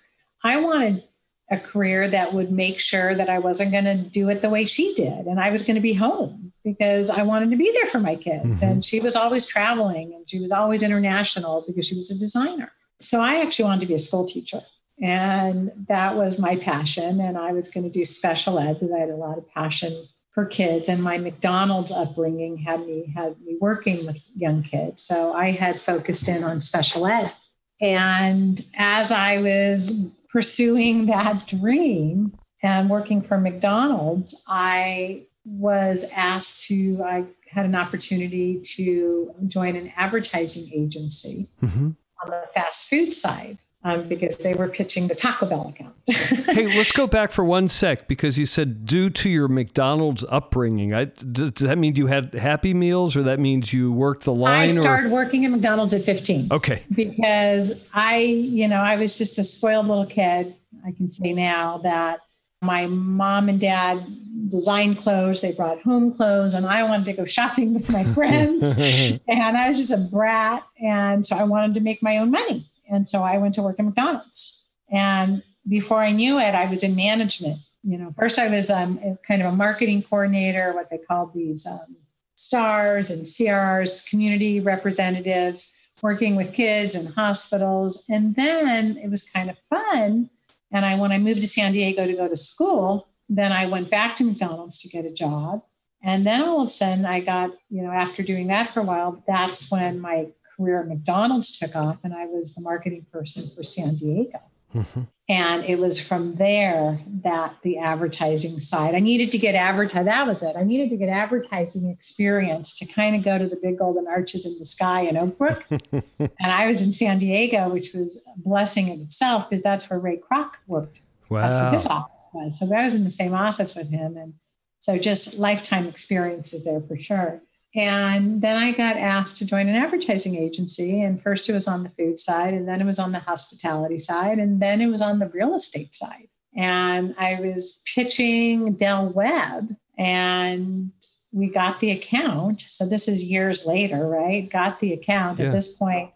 [SPEAKER 2] I wanted a career that would make sure that I wasn't going to do it the way she did. And I was going to be home because I wanted to be there for my kids. Mm-hmm. And she was always traveling and she was always international because she was a designer. So I actually wanted to be a school teacher. And that was my passion. And I was going to do special ed because I had a lot of passion for kids. And my McDonald's upbringing had me had me working with young kids. So I had focused in on special ed. And as I was pursuing that dream and working for McDonald's, I was asked to, I had an opportunity to join an advertising agency mm-hmm. on the fast food side um, because they were pitching the Taco Bell account. <laughs>
[SPEAKER 1] hey, let's go back for one sec because you said due to your McDonald's upbringing. I, does that mean you had Happy Meals, or that means you worked the line? I
[SPEAKER 2] started
[SPEAKER 1] or?
[SPEAKER 2] working at McDonald's at 15.
[SPEAKER 1] Okay.
[SPEAKER 2] Because I, you know, I was just a spoiled little kid. I can say now that my mom and dad designed clothes. They brought home clothes, and I wanted to go shopping with my <laughs> friends. <laughs> and I was just a brat, and so I wanted to make my own money. And so I went to work at McDonald's. And before I knew it, I was in management. You know, first I was um, kind of a marketing coordinator, what they called these um, stars and CRs, community representatives, working with kids in hospitals. And then it was kind of fun. And I, when I moved to San Diego to go to school, then I went back to McDonald's to get a job. And then all of a sudden, I got, you know, after doing that for a while, that's when my career at McDonald's took off, and I was the marketing person for San Diego. Mm-hmm. And it was from there that the advertising side, I needed to get advertising. That was it. I needed to get advertising experience to kind of go to the big golden arches in the sky in Oak Brook. <laughs> and I was in San Diego, which was a blessing in itself because that's where Ray Kroc worked. Wow. That's what his office was. So I was in the same office with him. And so just lifetime experiences there for sure. And then I got asked to join an advertising agency. And first it was on the food side, and then it was on the hospitality side, and then it was on the real estate side. And I was pitching Del Webb, and we got the account. So this is years later, right? Got the account. Yeah. At this point,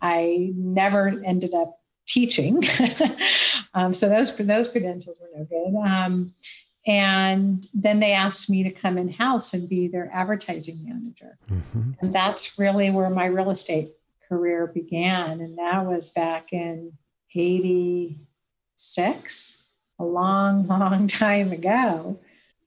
[SPEAKER 2] I never ended up teaching. <laughs> um, so those those credentials were no good. Um, and then they asked me to come in house and be their advertising manager. Mm-hmm. And that's really where my real estate career began. And that was back in 86, a long, <laughs> long time ago.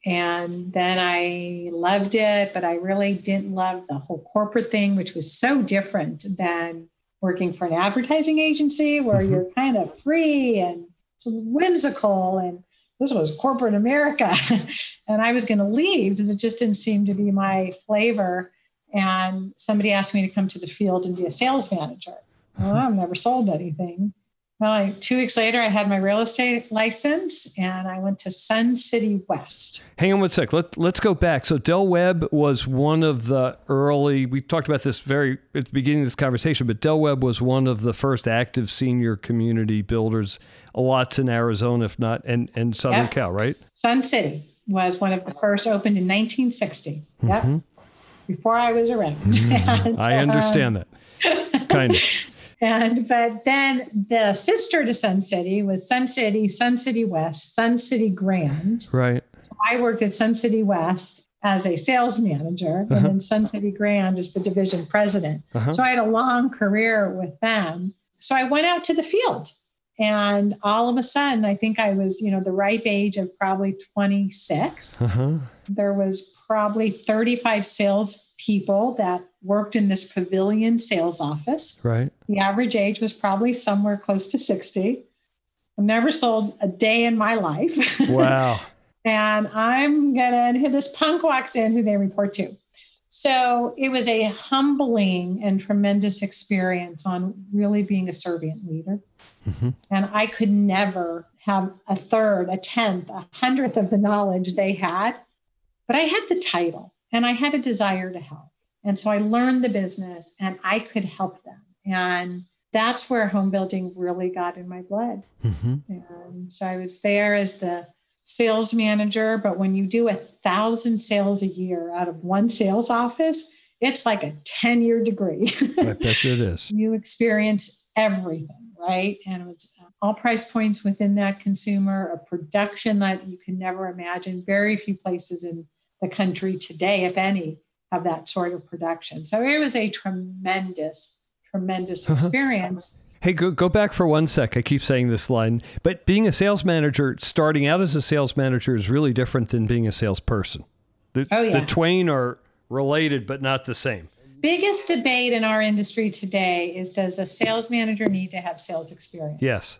[SPEAKER 2] And then I loved it, but I really didn't love the whole corporate thing, which was so different than working for an advertising agency where mm-hmm. you're kind of free and it's whimsical and this was corporate America. <laughs> and I was going to leave because it just didn't seem to be my flavor. And somebody asked me to come to the field and be a sales manager. Well, <laughs> I've never sold anything. Well, I, two weeks later, I had my real estate license and I went to Sun City West.
[SPEAKER 1] Hang on one sec. Let, let's go back. So, Del Webb was one of the early, we talked about this very at the beginning of this conversation, but Del Webb was one of the first active senior community builders, lots in Arizona, if not, and, and Southern yep. Cal, right?
[SPEAKER 2] Sun City was one of the first, opened in 1960. Yep. Mm-hmm. Before I was around.
[SPEAKER 1] Mm-hmm. <laughs> and, I understand um, that. Kind of. <laughs>
[SPEAKER 2] And but then the sister to Sun City was Sun City, Sun City West, Sun City Grand.
[SPEAKER 1] Right.
[SPEAKER 2] So I worked at Sun City West as a sales manager, uh-huh. and then Sun City Grand as the division president. Uh-huh. So I had a long career with them. So I went out to the field And all of a sudden, I think I was, you know, the ripe age of probably 26. Uh-huh. There was probably 35 sales people that worked in this pavilion sales office.
[SPEAKER 1] Right.
[SPEAKER 2] The average age was probably somewhere close to 60. I've never sold a day in my life. <laughs>
[SPEAKER 1] Wow.
[SPEAKER 2] and I'm gonna hit this punk walks in who they report to. So it was a humbling and tremendous experience on really being a servant leader. Mm-hmm. And I could never have a third, a tenth, a hundredth of the knowledge they had, but I had the title and I had a desire to help. And so I learned the business and I could help them. And that's where home building really got in my blood. Mm-hmm. And so I was there as the sales manager, but when you do a thousand sales a year out of one sales office, it's like a 10 year degree.
[SPEAKER 1] I bet it <laughs> is.
[SPEAKER 2] you experience everything, right? And it was all price points within that consumer, a production that you can never imagine. Very few places in the country today, if any, have that sort of production. So it was a tremendous tremendous uh-huh. experience.
[SPEAKER 1] Hey, go, go back for one sec. I keep saying this line, but being a sales manager, starting out as a sales manager is really different than being a salesperson. The, oh, yeah. the twain are related, but not the same.
[SPEAKER 2] Biggest debate in our industry today is does a sales manager need to have sales experience?
[SPEAKER 1] Yes.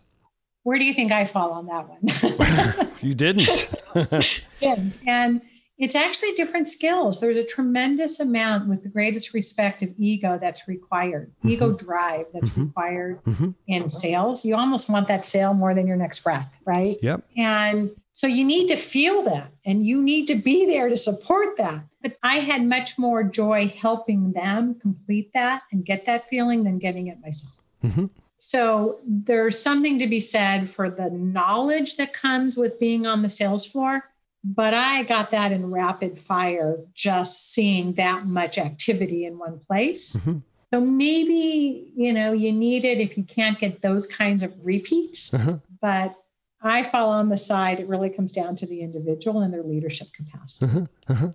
[SPEAKER 2] Where do you think I fall on that one? <laughs>
[SPEAKER 1] you didn't. <laughs>
[SPEAKER 2] didn't. And it's actually different skills. There's a tremendous amount, with the greatest respect, of ego that's required, mm-hmm. ego drive that's mm-hmm. required mm-hmm. in sales. You almost want that sale more than your next breath, right?
[SPEAKER 1] Yep.
[SPEAKER 2] And so you need to feel that and you need to be there to support that. But I had much more joy helping them complete that and get that feeling than getting it myself. Mm-hmm. So there's something to be said for the knowledge that comes with being on the sales floor but I got that in rapid fire, just seeing that much activity in one place. Mm-hmm. So maybe, you know, you need it if you can't get those kinds of repeats. Uh-huh. But I fall on the side, it really comes down to the individual and their leadership capacity. Uh-huh. Uh-huh.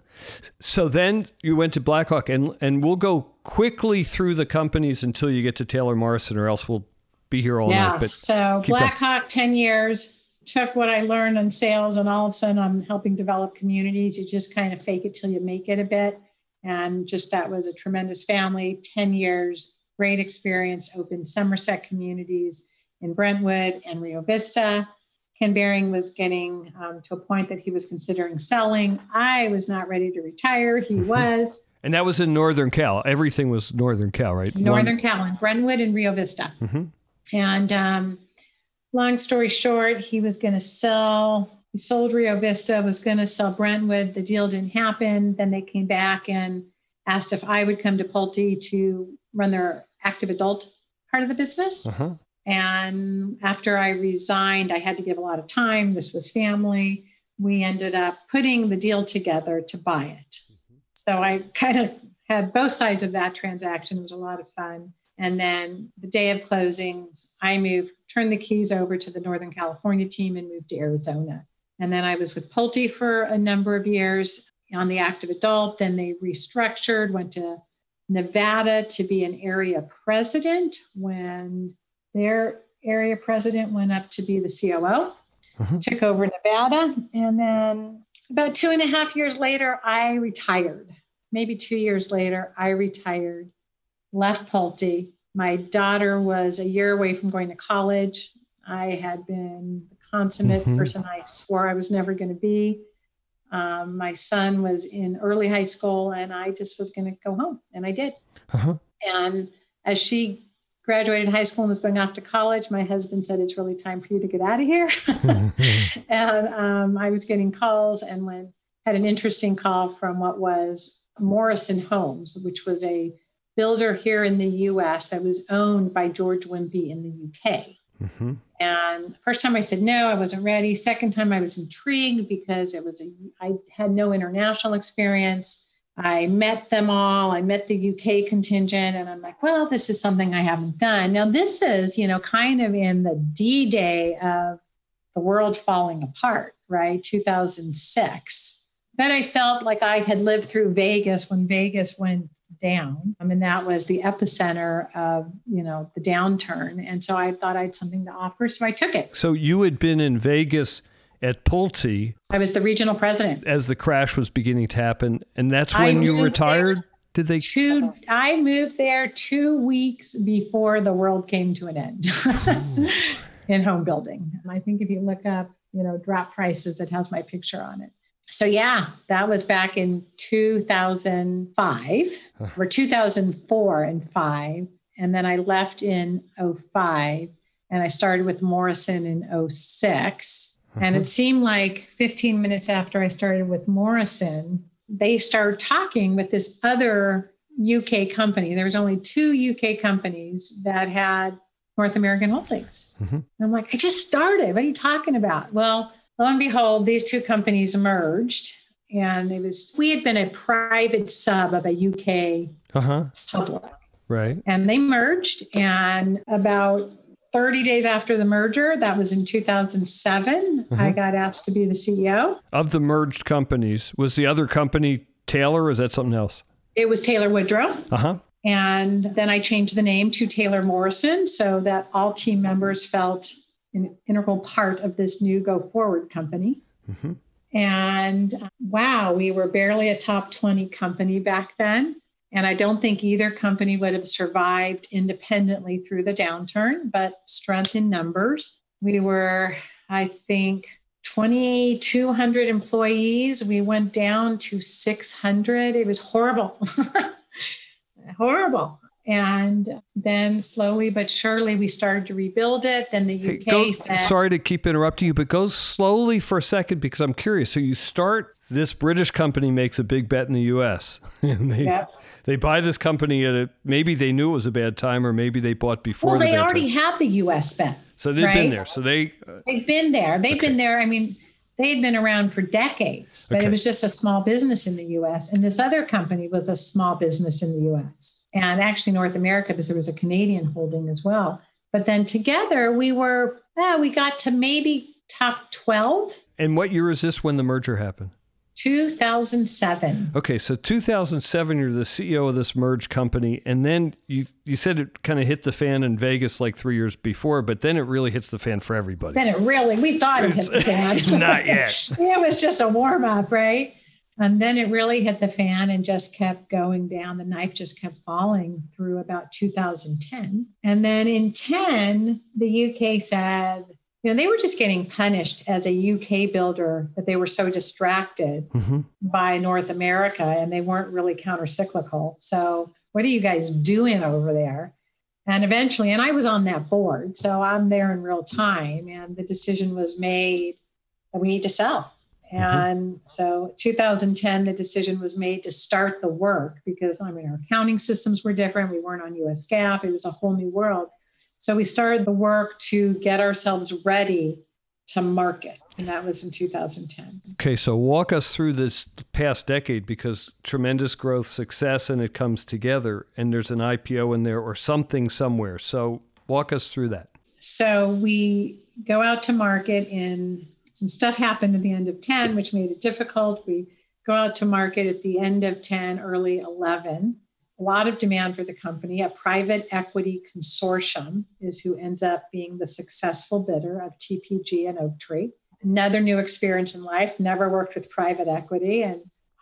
[SPEAKER 1] So then you went to Blackhawk, and, and we'll go quickly through the companies until you get to Taylor Morrison, or else we'll be here all
[SPEAKER 2] yeah,
[SPEAKER 1] night. But
[SPEAKER 2] so Blackhawk, 10 years took what I learned in sales and all of a sudden I'm helping develop communities. You just kind of fake it till you make it a bit. And just that was a tremendous family, 10 years, great experience, opened Somerset communities in Brentwood and Rio Vista. Ken Behring was getting um, to a point that he was considering selling. I was not ready to retire. He was.
[SPEAKER 1] and that was in Northern Cal. Everything was Northern Cal, right?
[SPEAKER 2] Northern One... Cal in Brentwood and Rio Vista. Mm-hmm. And um, long story short, he was going to sell, he sold Rio Vista, was going to sell Brentwood. The deal didn't happen. Then they came back and asked if I would come to Pulte to run their active adult part of the business. Uh-huh. And after I resigned, I had to give a lot of time. This was family. We ended up putting the deal together to buy it. Mm-hmm. So I kind of had both sides of that transaction. It was a lot of fun. And then the day of closings, I moved, turned the keys over to the Northern California team and moved to Arizona. And then I was with Pulte for a number of years on the active adult. Then they restructured, went to Nevada to be an area president when their area president went up to be the COO, mm-hmm. took over Nevada. And then about two and a half years later, I retired. Maybe two years later, I retired left Pulte. My daughter was a year away from going to college. I had been the consummate mm-hmm. person I swore I was never going to be. Um, my son was in early high school, and I just was going to go home, and I did. Uh-huh. And as she graduated high school and was going off to college, my husband said, It's really time for you to get out of here. <laughs> <laughs> and um, I was getting calls and when had an interesting call from what was Morrison Homes, which was a builder here in the US that was owned by George Wimpey in the UK. Mm-hmm. And first time I said no, I wasn't ready. Second time I was intrigued because it was a I had no international experience. I met them all. I met the UK contingent, and I'm like, well, this is something I haven't done. Now, this is, you know, kind of in the D day of the world falling apart, right? 2006. But I felt like I had lived through Vegas when Vegas went down. I mean, that was the epicenter of, you know, the downturn. And so I thought I had something to offer. So I took it.
[SPEAKER 1] So you had been in Vegas at Pulte.
[SPEAKER 2] I was the regional president.
[SPEAKER 1] As the crash was beginning to happen. And that's when you retired? Did they?
[SPEAKER 2] Two, I moved there two weeks before the world came to an end <laughs> in home building. I think if you look up, you know, drop prices, it has my picture on it so yeah, that was back in 2005 or 2004 and 5 and then I left in 05 and I started with Morrison in 6 uh-huh. and it seemed like 15 minutes after I started with Morrison they started talking with this other UK company. There was only two UK companies that had North American holdings. Mm-hmm. I'm like, I just started. What are you talking about? Well, lo and behold, these two companies merged. And it was, we had been a private sub of a UK uh-huh. public.
[SPEAKER 1] Right.
[SPEAKER 2] And they merged. And about 30 days after the merger, that was in 2007, uh-huh. I got asked to be the CEO.
[SPEAKER 1] Of the merged companies, was the other company Taylor or is that something else?
[SPEAKER 2] It was Taylor Woodrow. Uh huh. And then I changed the name to Taylor Morrison so that all team members felt an integral part of this new go forward company. Mm-hmm. And uh, wow, we were barely a top 20 company back then. And I don't think either company would have survived independently through the downturn, but strength in numbers. We were, I think, 2,200 employees. We went down to 600. It was horrible. <laughs> horrible. And then slowly but surely we started to rebuild it. Then the UK hey, go, said,
[SPEAKER 1] Sorry to keep interrupting you, but go slowly for a second because I'm curious. So you start, this British company makes a big bet in the US. <laughs> and they, yep. they buy this company at a, maybe they knew it was a bad time or maybe they bought before.
[SPEAKER 2] Well,
[SPEAKER 1] the
[SPEAKER 2] they already time. had the US bet.
[SPEAKER 1] So they've right? been there. So they.
[SPEAKER 2] Uh, they've been there. They've okay. been there. I mean, they had been around for decades, but okay. it was just a small business in the US. And this other company was a small business in the US and actually North America because there was a Canadian holding as well. But then together we were, eh, we got to maybe top 12.
[SPEAKER 1] And what year is this when the merger happened?
[SPEAKER 2] 2007.
[SPEAKER 1] Okay, so 2007, you're the CEO of this merged company, and then you you said it kind of hit the fan in Vegas like three years before, but then it really hits the fan for everybody.
[SPEAKER 2] Then it really, we thought it hit the fan. <laughs>
[SPEAKER 1] Not yet. <laughs>
[SPEAKER 2] it was just a warm up, right? And then it really hit the fan and just kept going down. The knife just kept falling through about 2010. And then in 10, the UK said, you know, they were just getting punished as a UK builder that they were so distracted mm-hmm. by North America and they weren't really countercyclical. So, what are you guys doing over there? And eventually, and I was on that board, so I'm there in real time. And the decision was made that we need to sell. And mm-hmm. so 2010, the decision was made to start the work because I mean, our accounting systems were different. We weren't on US GAAP. It was a whole new world. So we started the work to get ourselves ready to market. And that was in 2010.
[SPEAKER 1] Okay, so walk us through this past decade because tremendous growth, success, and it comes together, and there's an IPO in there or something somewhere. So walk us through that.
[SPEAKER 2] So we go out to market in some stuff happened at the end of 10, which made it difficult. We go out to market at the end of 10, early 11. A lot of demand for the company. A private equity consortium is who ends up being the successful bidder of TPG and Oaktree. Another new experience in life. Never worked with private equity and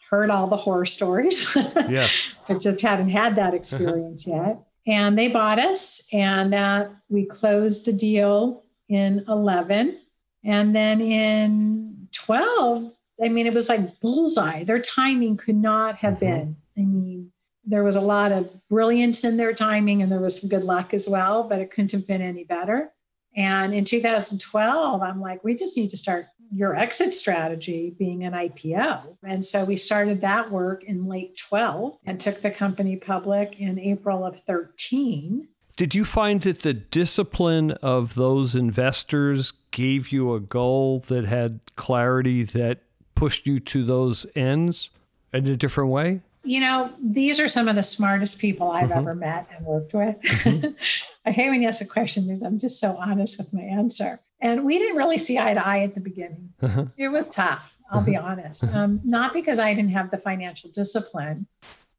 [SPEAKER 2] heard all the horror stories. <laughs>
[SPEAKER 1] Yes.
[SPEAKER 2] but just hadn't had that experience <laughs> yet. And they bought us, and that we closed the deal in 11 and then in 12, I mean, it was like bullseye. Their timing could not have mm-hmm. been. I mean, there was a lot of brilliance in their timing and there was some good luck as well, but it couldn't have been any better. And in 2012, I'm like, we just need to start your exit strategy being an IPO. And so we started that work in late 12 and took the company public in April of 13.
[SPEAKER 1] Did you find that the discipline of those investors gave you a goal that had clarity that pushed you to those ends in a different way?
[SPEAKER 2] You know, these are some of the smartest people I've mm-hmm. ever met and worked with. Mm-hmm. <laughs> I hate when you ask a question because I'm just so honest with my answer. And we didn't really see eye to eye at the beginning. Uh-huh. It was tough. I'll be honest. Um, not because I didn't have the financial discipline,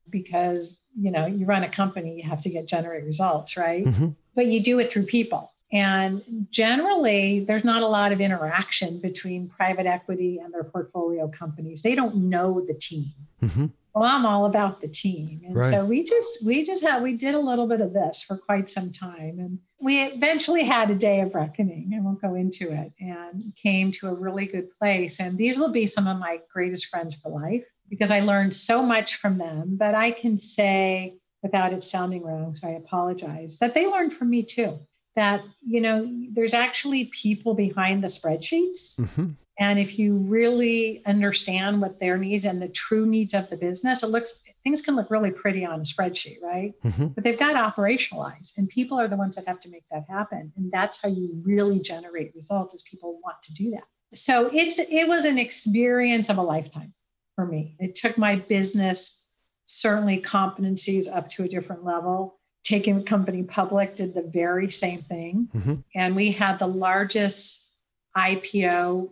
[SPEAKER 2] because you know you run a company, you have to get generate results, right? Mm-hmm. But you do it through people. And generally, there's not a lot of interaction between private equity and their portfolio companies. They don't know the team. Mm-hmm. Well, I'm all about the team, and right. so we just we just had we did a little bit of this for quite some time, and we eventually had a day of reckoning. I won't go into it, and came to a really good place. And these will be some of my greatest friends for life because I learned so much from them. But I can say, without it sounding wrong, so I apologize, that they learned from me too that you know there's actually people behind the spreadsheets mm-hmm. and if you really understand what their needs and the true needs of the business it looks things can look really pretty on a spreadsheet right mm-hmm. but they've got to operationalize and people are the ones that have to make that happen and that's how you really generate results is people want to do that so it's it was an experience of a lifetime for me it took my business certainly competencies up to a different level taking the company public did the very same thing. Mm-hmm. And we had the largest IPO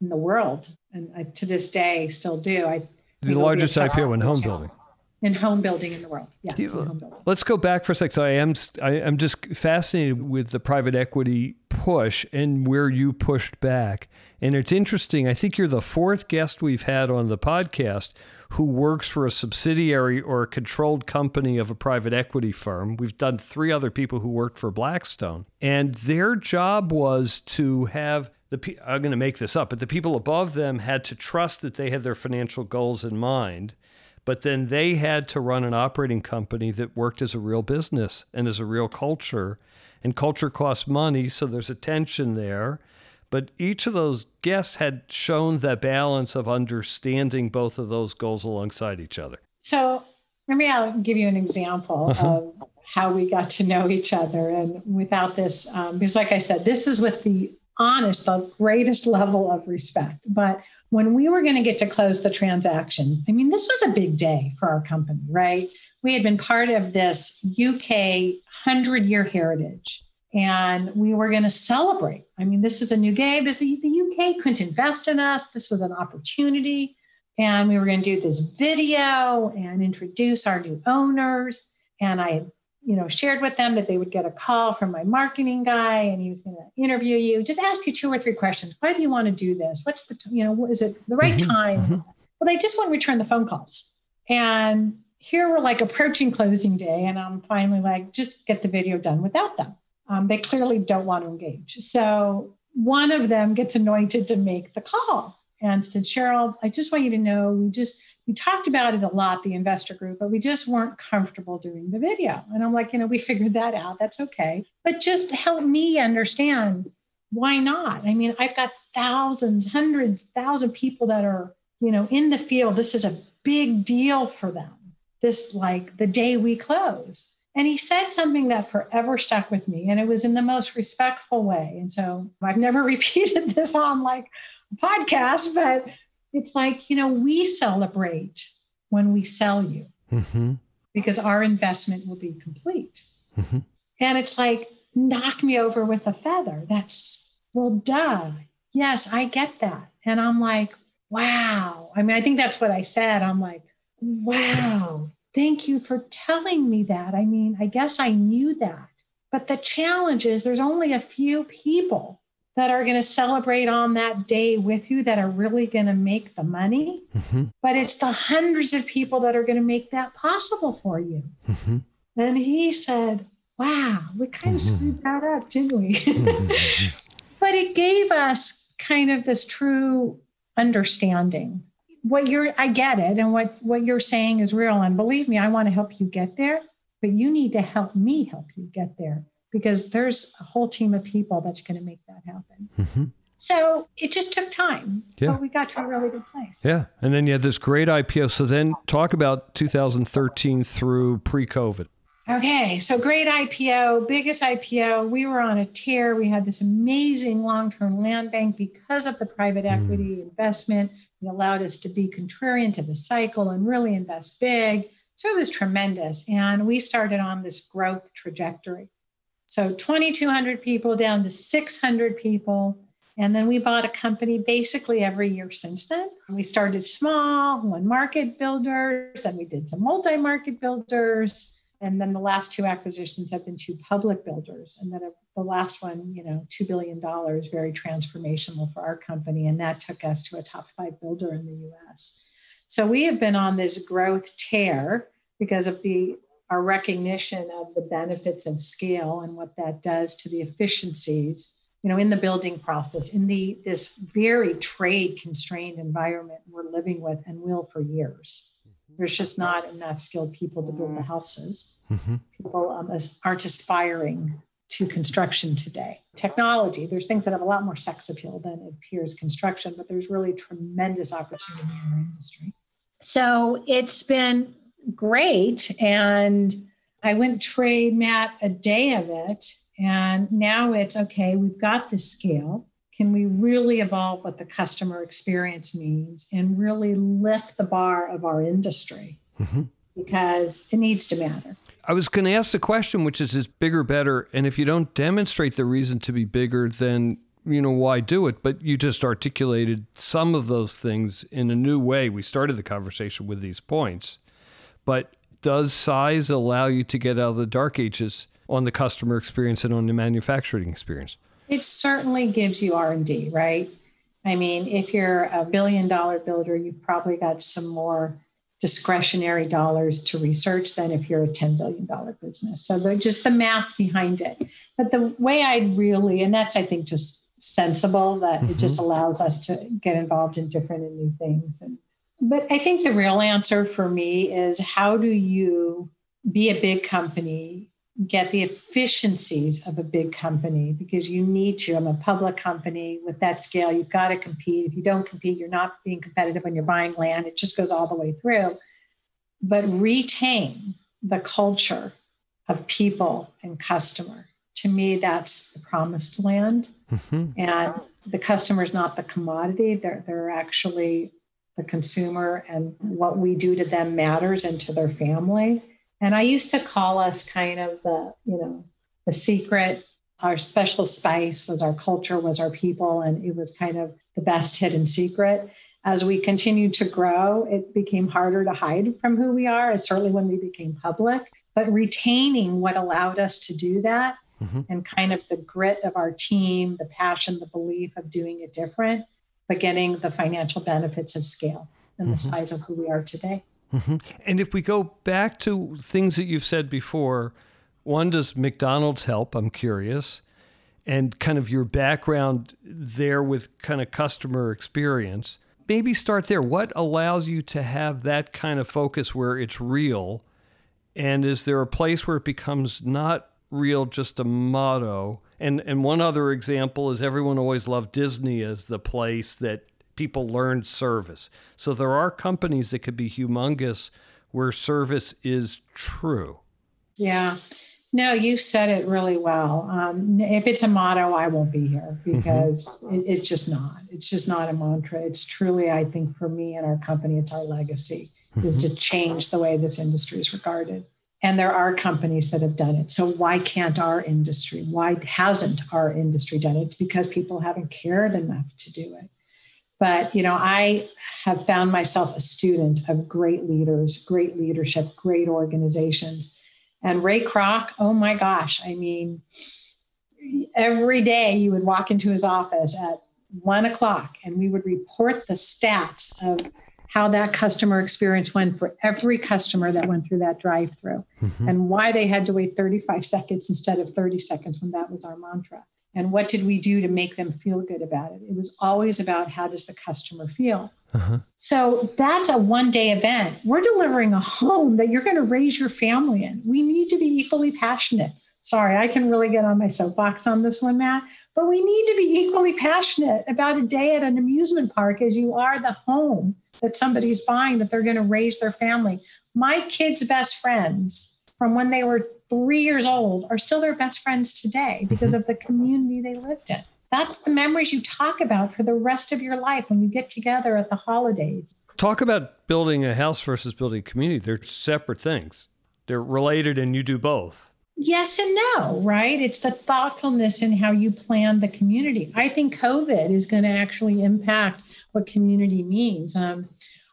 [SPEAKER 2] in the world. And I, to this day, still do. I
[SPEAKER 1] the largest IPO in home building.
[SPEAKER 2] In home building in the world. Yes,
[SPEAKER 1] let's go back for a second. So I am I, am just fascinated with the private equity push and where you pushed back. And it's interesting. I think you're the fourth guest we've had on the podcast who works for a subsidiary or a controlled company of a private equity firm. We've done three other people who worked for Blackstone, and their job was to have the I'm going to make this up, but the people above them had to trust that they had their financial goals in mind. But then they had to run an operating company that worked as a real business and as a real culture. And culture costs money, so there's a tension there. But each of those guests had shown that balance of understanding both of those goals alongside each other.
[SPEAKER 2] So maybe I'll give you an example uh-huh. of how we got to know each other. And without this, um, because like I said, this is with the honest, the greatest level of respect. But when we were going to get to close the transaction, I mean, this was a big day for our company, right? We had been part of this UK 100 year heritage and we were going to celebrate. I mean, this is a new game because the, the UK couldn't invest in us. This was an opportunity. And we were going to do this video and introduce our new owners. And I, you know, shared with them that they would get a call from my marketing guy and he was going to interview you, just ask you two or three questions. Why do you want to do this? What's the, you know, is it the right mm-hmm. time? Mm-hmm. Well, they just wouldn't return the phone calls. And here we're like approaching closing day. And I'm finally like, just get the video done without them um, they clearly don't want to engage. So one of them gets anointed to make the call and said, Sheryl, I just want you to know we just we talked about it a lot, the investor group, but we just weren't comfortable doing the video. And I'm like, you know, we <laughs> figured that out. That's okay. But just help me understand why not? I mean, I've got thousands, hundreds, thousand people that are, you know, in the field. This is a big deal for them. This like the day we close. And he said something that forever stuck with me, and it was in the most respectful way. And so I've never <laughs> repeated this on like a podcast, but it's like, you know, we celebrate when we sell you mm-hmm. because our investment will be complete. Mm-hmm. And it's like, knock me over with a feather. That's, well, duh. Yes, I get that. And I'm like, wow. I mean, I think that's what I said. I'm like, wow, Thank you for telling me that. I mean, I guess I knew that. But the challenge is there's only a few people that are going to celebrate on that day with you that are really going to make the money. Mm-hmm. But it's the hundreds of people that are going to make that possible for you. Mm-hmm. And he said, Wow, we kind of mm-hmm. screwed that up, didn't we? <laughs> Mm-hmm. but it gave us kind of this true understanding what you're i get it and what what you're saying is real and believe me i want to help you get there but you need to help me help you get there because there's a whole team of people that's going to make that happen mm-hmm. so it just took time yeah. but we got to a really good place
[SPEAKER 1] yeah and then you had this great ipo so then talk about 2013 through pre-covid
[SPEAKER 2] Okay, so great IPO, biggest IPO. We were on a tear. We had this amazing long term land bank because of the private mm. equity mm. investment. It allowed us to be contrarian to the cycle and really invest big. So it was tremendous. And we started on this growth trajectory. So 2,200 people down to 600 people. And then we bought a company basically every year since then. We started small, one market builders, then we did some multi market builders. And then the last two acquisitions have been two public builders. And then the last one, you know, $2 billion, very transformational for our company. And that took us to a top five builder in the US. So we have been on this growth tear because of the our recognition of the benefits of scale and what that does to the efficiencies you know in the building process in the this very trade constrained environment we're living with and will for years. There's just not enough skilled people to build the houses. Mm-hmm. people um, aren't aspiring to construction today. Technology there's things that have a lot more sex appeal than it appears construction but there's really tremendous opportunity in our industry. So it's been great. And I wouldn't trade Matt a day of it. And now it's okay, we've got the scale. Can we really evolve what the customer experience means and really lift the bar of our industry? Mm-hmm. Because it needs to matter.
[SPEAKER 1] I was going to ask the question, which is, is bigger better? And if you don't demonstrate the reason to be bigger, then you know why do it but you just articulated some of those things in a new way we started the conversation with these points but does size allow you to get out of the dark ages on the customer experience and on the manufacturing experience?
[SPEAKER 2] It certainly gives you R&D, right? I mean, if you're a billion dollar builder, you've probably got some more discretionary dollars to research than if you're a $10 billion business. So they're just the math behind it. But the way I really, and that's, I think, just sensible that mm-hmm. it just mm-hmm. allows us to get involved in different and new things. And but I think the real answer for me is how do you be a big company, get the efficiencies of a big company because you need to. I'm a public company with that scale. You've got to compete. If you don't compete, you're not being competitive when you're buying land. It just goes all the way through. But retain the culture of people and customer. To me, that's the promised land. Mm-hmm. And the customer is not the commodity. They're, they're actually the consumer and what we do to them matters and to their family. And I used to call us kind of the, you know, the secret. Our special spice was our culture, was our people, and it was kind of the best hidden secret. As we continued to grow, it became harder to hide from who we are. And certainly when we became public, but retaining what allowed us to do that mm-hmm. and kind of the grit of our team, the passion, the belief of doing it different but getting the financial benefits of scale and mm-hmm. the size of who we are today.
[SPEAKER 1] Mm-hmm. And if we go back to things that you've said before, one, does McDonald's help? I'm curious. And kind of your background there with kind of customer experience. Maybe start there. What allows you to have that kind of focus where it's real? And is there a place where it becomes not real, just a motto? And and one other example is everyone always loved Disney as the place that people learned service. So there are companies that could be humongous where service is true.
[SPEAKER 2] Yeah. No, you said it really well. Um, if it's a motto, I won't be here mm-hmm. because mm-hmm. it, it's just not. It's just not a mantra. It's truly, I think, for me and our company, it's our legacy mm-hmm. is to change the way this industry is regarded. And there are companies that have done it. So why can't our industry? Why hasn't our industry done it? Because people haven't cared enough to do it. But you know, I have found myself a student of great leaders, great leadership, great organizations. And Ray Kroc, oh my gosh, I mean, every day you would walk into his office at one o'clock and we would report the stats of how that customer experience went for every customer that went through that drive through mm-hmm. and why they had to wait 35 seconds instead of 30 seconds when that was our mantra. And what did we do to make them feel good about it? It was always about how does the customer feel. Uh-huh. so that's a one day event. We're delivering a home that you're going to raise your family in. We need to be equally passionate. Sorry i can really get on my soapbox on this one matt but we need to be equally passionate about a day at an amusement park as you are the home that somebody's buying that they're going to raise their family. My kids' best friends from when they were three years old are still their best friends today because mm-hmm. of the community they lived in. That's the memories you talk about for the rest of your life when you get together at the holidays.
[SPEAKER 1] Talk about building a house versus building a community. They're separate things. They're related and you do both.
[SPEAKER 2] Yes and no, right? It's the thoughtfulness in how you plan the community. I think COVID is going to actually impact what community means. Um,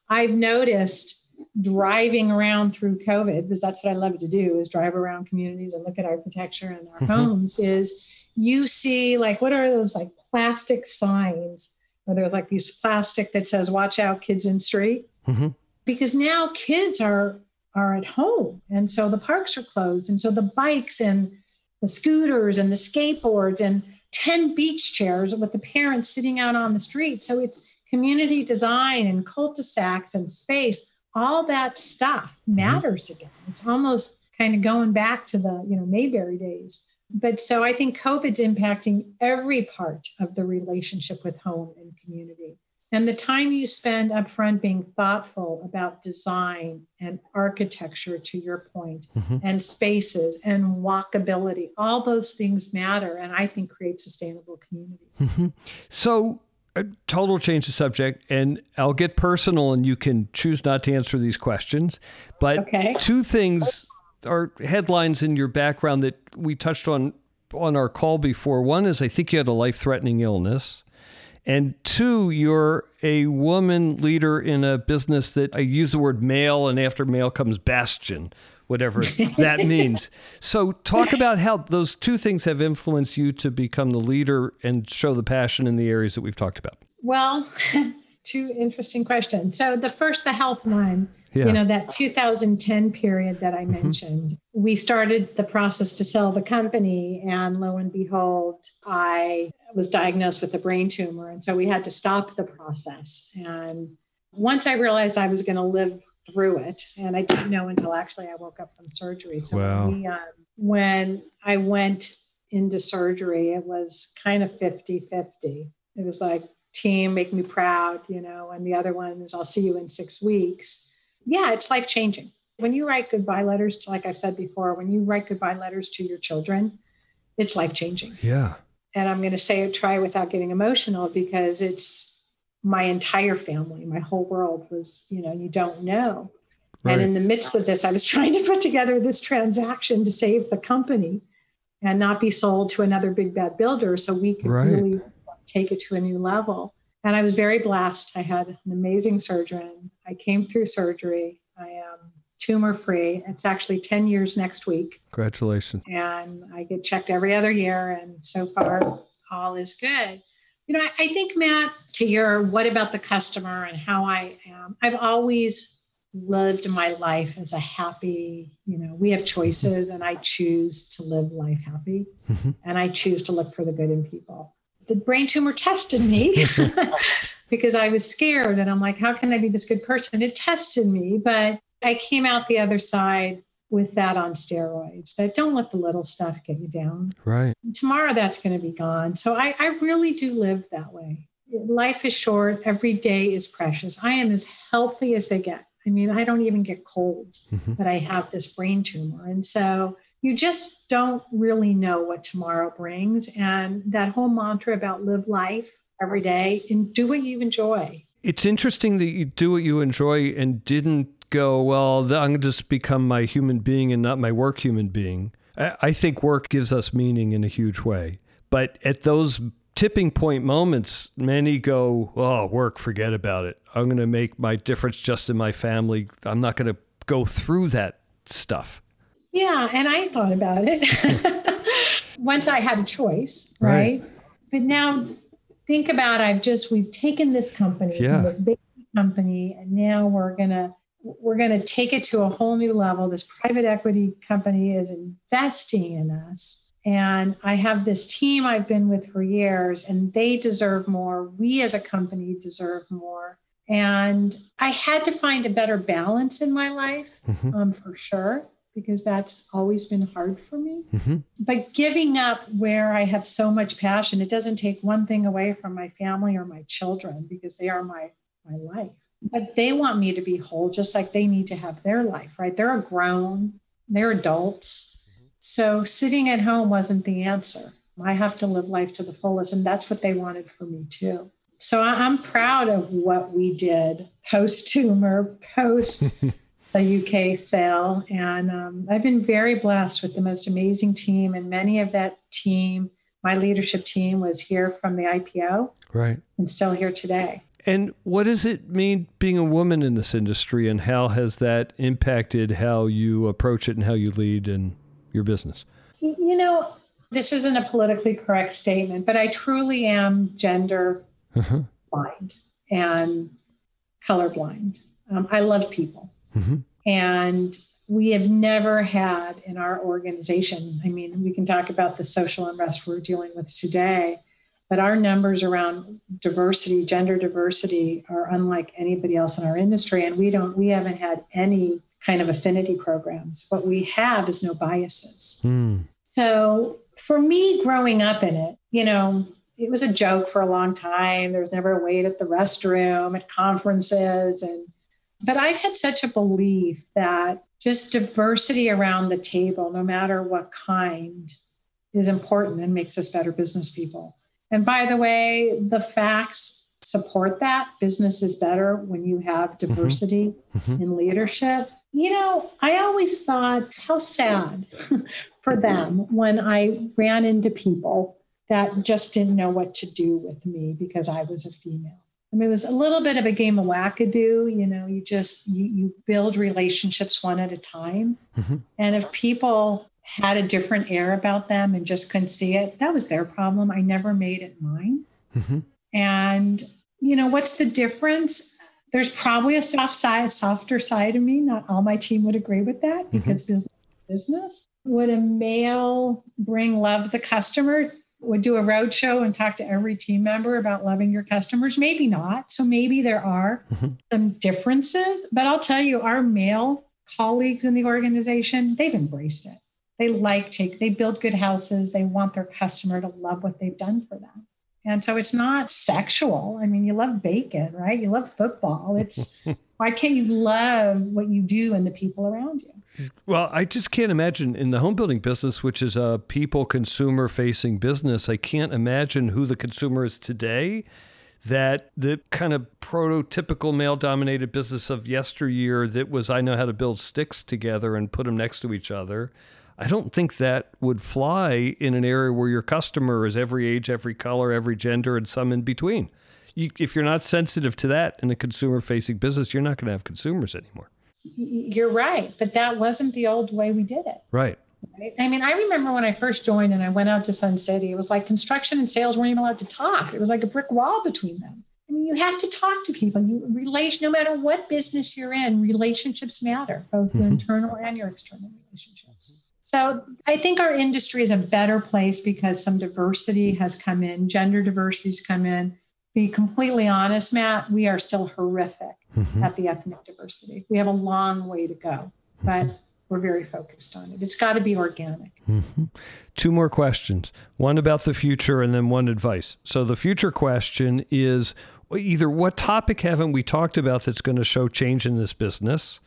[SPEAKER 2] I've noticed driving around through COVID, because that's what I love to do, is drive around communities and look at architecture and our mm-hmm. homes. Is you see like what are those like plastic signs? Or there's like these plastic that says "Watch out, kids in street," mm-hmm. because now kids are are at home. And so the parks are closed. And so the bikes and the scooters and the skateboards and 10 beach chairs with the parents sitting out on the street. So it's community design and cul-de-sacs and space. All that stuff mm-hmm. matters again. It's almost kind of going back to the, you know, Mayberry days. But so I think COVID's impacting every part of the relationship with home and community. And the time you spend upfront being thoughtful about design and architecture, to your point, mm-hmm. and spaces and walkability, all those things matter and I think create sustainable communities. Mm-hmm.
[SPEAKER 1] So, a total change of subject, and I'll get personal, and you can choose not to answer these questions. But okay. two things are headlines in your background that we touched on on our call before. One is I think you had a life threatening illness. And two, you're a woman leader in a business that I use the word male, and after male comes bastion, whatever <laughs> that means. So, talk about how those two things have influenced you to become the leader and show the passion in the areas that we've talked about.
[SPEAKER 2] Well, <laughs> two interesting questions. So, the first, the health one yeah. you know that 2010 period that i mm-hmm. mentioned mm-hmm. we started the process to sell the company and lo and behold i was diagnosed with a brain tumor and so we had to stop the process and once i realized i was going to live through it and i didn't know until actually i woke up from surgery so wow. we, um, when i went into surgery it was kind of 50 50 it was like team make me proud you know and the other one is i'll see you in six weeks yeah, it's life changing. When you write goodbye letters, to, like I've said before, when you write goodbye letters to your children, it's life changing.
[SPEAKER 1] Yeah.
[SPEAKER 2] And I'm going to say it, try without getting emotional because it's my entire family, my whole world was, you know, you don't know. Right. And in the midst of this, I was <laughs> trying to put together this transaction to save the company and not be sold to another big bad builder so we could right. really take it to a new level. And I was very blessed. I had an amazing surgeon. I came through surgery. I am tumor free. It's actually 10 years next week.
[SPEAKER 1] Congratulations.
[SPEAKER 2] And I get checked every other year. And so far, all is good. You know, I, I think, Matt, to your what about the customer and how I am, I've always lived my life as a happy, you know, we have choices and I choose to live life happy mm-hmm. and I choose to look for the good in people the brain tumor tested me <laughs> <laughs> because I was scared and I'm like, how can I be this good person? It tested me, but I came out the other side with that on steroids that don't let the little stuff get you down.
[SPEAKER 1] Right.
[SPEAKER 2] Tomorrow that's going to be gone. So I, I really do live that way. Life is short. Every day is precious. I am as healthy as they get. I mean, I don't even get colds, mm-hmm. but I have this brain tumor. And so you just don't really know what tomorrow brings. And that whole mantra about live life every day and do what you enjoy.
[SPEAKER 1] It's interesting that you do what you enjoy and didn't go, well, I'm going to just become my human being and not my work human being. I think work gives us meaning in a huge way. But at those tipping point moments, many go, oh, work, forget about it. I'm going to make my difference just in my family. I'm not going to go through that stuff.
[SPEAKER 2] Yeah, and I thought about it <laughs> once I had a choice, right? right? But now think about I've just we've taken this company, yeah. this big company, and now we're gonna we're gonna take it to a whole new level. This private equity company is investing in us. And I have this team I've been with for years, and they deserve more. We as a company deserve more. And I had to find a better balance in my life, mm-hmm. um, for sure because that's always been hard for me. Mm-hmm. But giving up where I have so much passion, it doesn't take one thing away from my family or my children because they are my my life. But they want me to be whole just like they need to have their life, right? They're grown, they're adults. Mm-hmm. So sitting at home wasn't the answer. I have to live life to the fullest. And that's what they wanted for me too. So I'm proud of what we did post tumor, <laughs> post the UK sale. And um, I've been very blessed with the most amazing team. And many of that team, my leadership team, was here from the IPO.
[SPEAKER 1] Right.
[SPEAKER 2] And still here today.
[SPEAKER 1] And what does it mean being a woman in this industry, and how has that impacted how you approach it and how you lead in your business?
[SPEAKER 2] You know, this isn't a politically correct statement, but I truly am gender uh-huh. blind and colorblind. Um, I love people. Mm-hmm. And we have never had in our organization, I mean, we can talk about the social unrest we're dealing with today, but our numbers around diversity, gender diversity, are unlike anybody else in our industry. And we don't, we haven't had any kind of affinity programs. What we have is no biases. Mm. So for me growing up in it, you know, it was a joke for a long time. There was never a wait at the restroom at conferences and but I've had such a belief that just diversity around the table, no matter what kind, is important and makes us better business people. And by the way, the facts support that. Business is better when you have mm-hmm. diversity mm-hmm. in leadership. You know, I always thought how sad <laughs> for them when I ran into people that just didn't know what to do with me because I was a female. I mean, it was a little bit of a game of wackadoo. You know, you just you, you build relationships one at a time, mm-hmm. and if people had a different air about them and just couldn't see it, that was their problem. I never made it mine. Mm-hmm. And you know, what's the difference? There's probably a soft side, softer side of me. Not all my team would agree with that mm-hmm. because business is business. Would a male bring love to the customer? Would do a roadshow and talk to every team member about loving your customers? Maybe not. So maybe there are mm-hmm. some differences, but I'll tell you, our male colleagues in the organization, they've embraced it. They like take, they build good houses. They want their customer to love what they've done for them. And so it's not sexual. I mean, you love bacon, right? You love football. It's <laughs> why can't you love what you do and the people around you?
[SPEAKER 1] Well, I just can't imagine in the home building business, which is a people consumer facing business, I can't imagine who the consumer is today. That the kind of prototypical male dominated business of yesteryear that was, I know how to build sticks together and put them next to each other. I don't think that would fly in an area where your customer is every age, every color, every gender, and some in between. You, if you're not sensitive to that in a consumer facing business, you're not going to have consumers anymore.
[SPEAKER 2] You're right, but that wasn't the old way we did it.
[SPEAKER 1] Right.
[SPEAKER 2] right. I mean, I remember when I first joined and I went out to Sun City, it was like construction and sales weren't even allowed to talk. It was like a brick wall between them. I mean, you have to talk to people. You relation, no matter what business you're in, relationships matter, both mm-hmm. your internal and your external relationships. So I think our industry is a better place because some diversity has come in, gender diversity has come in be completely honest, Matt, we are still horrific mm-hmm. at the ethnic diversity. We have a long way to go, but mm-hmm. we're very focused on it. It's got to be organic.
[SPEAKER 1] Mm-hmm. Two more questions one about the future and then one advice. So, the future question is either what topic haven't we talked about that's going to show change in this business?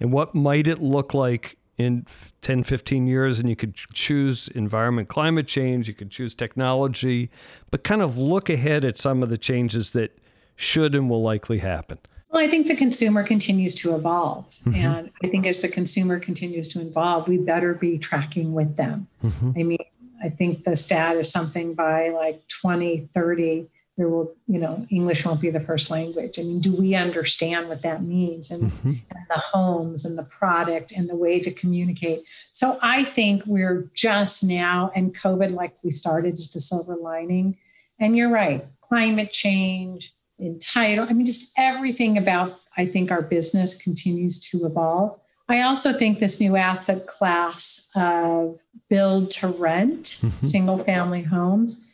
[SPEAKER 1] And what might it look like in 10, 15 years, and you could choose environment, climate change, you could choose technology, but kind of look ahead at some of the changes that should and will likely happen.
[SPEAKER 2] Well, I think the consumer continues to evolve. Mm-hmm. And I think as the consumer continues to evolve, we better be tracking with them. Mm-hmm. I mean, I think the stat is something by like 2030 there will, you know, English won't be the first language. I mean, do we understand what that means and, mm-hmm. and, the homes and the product and the way to communicate? So I think we're just now, and COVID, like we started, just a silver lining. And you're right, climate change, entitle, I mean, just everything about, I think our business continues to evolve. I also think this new asset class of build to rent, mm-hmm. single family homes,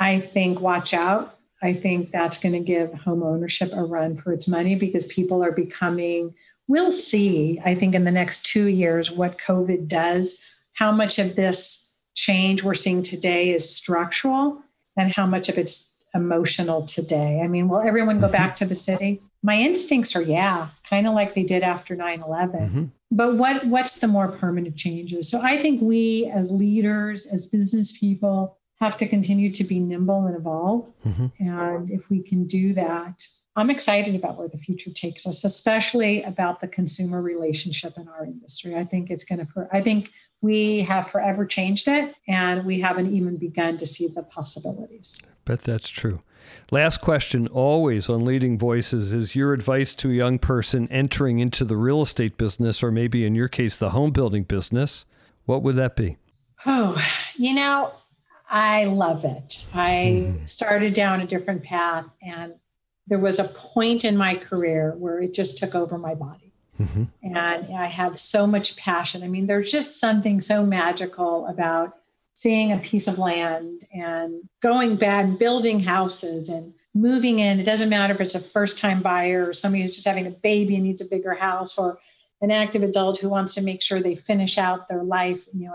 [SPEAKER 2] I think watch out I think that's going to give home ownership a run for its money because people are becoming, we'll see, I think, in the next two years what COVID does, how much of this change we're seeing today is structural and how much of it's emotional today. I mean, will everyone go back to the city? My instincts are yeah, kind of like they did after 9 11. Mm-hmm. But what, what's the more permanent changes? So I think we as leaders, as business people, have to continue to be nimble and evolve. Mm-hmm. And if we can do that, I'm excited about where the future takes us, especially about the consumer relationship in our industry. I think it's going to, I think we have forever changed it and we haven't even begun to see the possibilities.
[SPEAKER 1] Bet that's true. Last question, always on leading voices, is your advice to a young person entering into the real estate business, or maybe in your case, the home building business. What would that be?
[SPEAKER 2] Oh, you know, I love it. I mm. started down a different path, and there was a point in my career where it just took over my body. Mm-hmm. And I have so much passion. I mean, there's just something so magical about seeing a piece of land and going back and building houses and moving in. It doesn't matter if it's a first time buyer or somebody who's just having a baby and needs a bigger house or an active adult who wants to make sure they finish out their life. You know,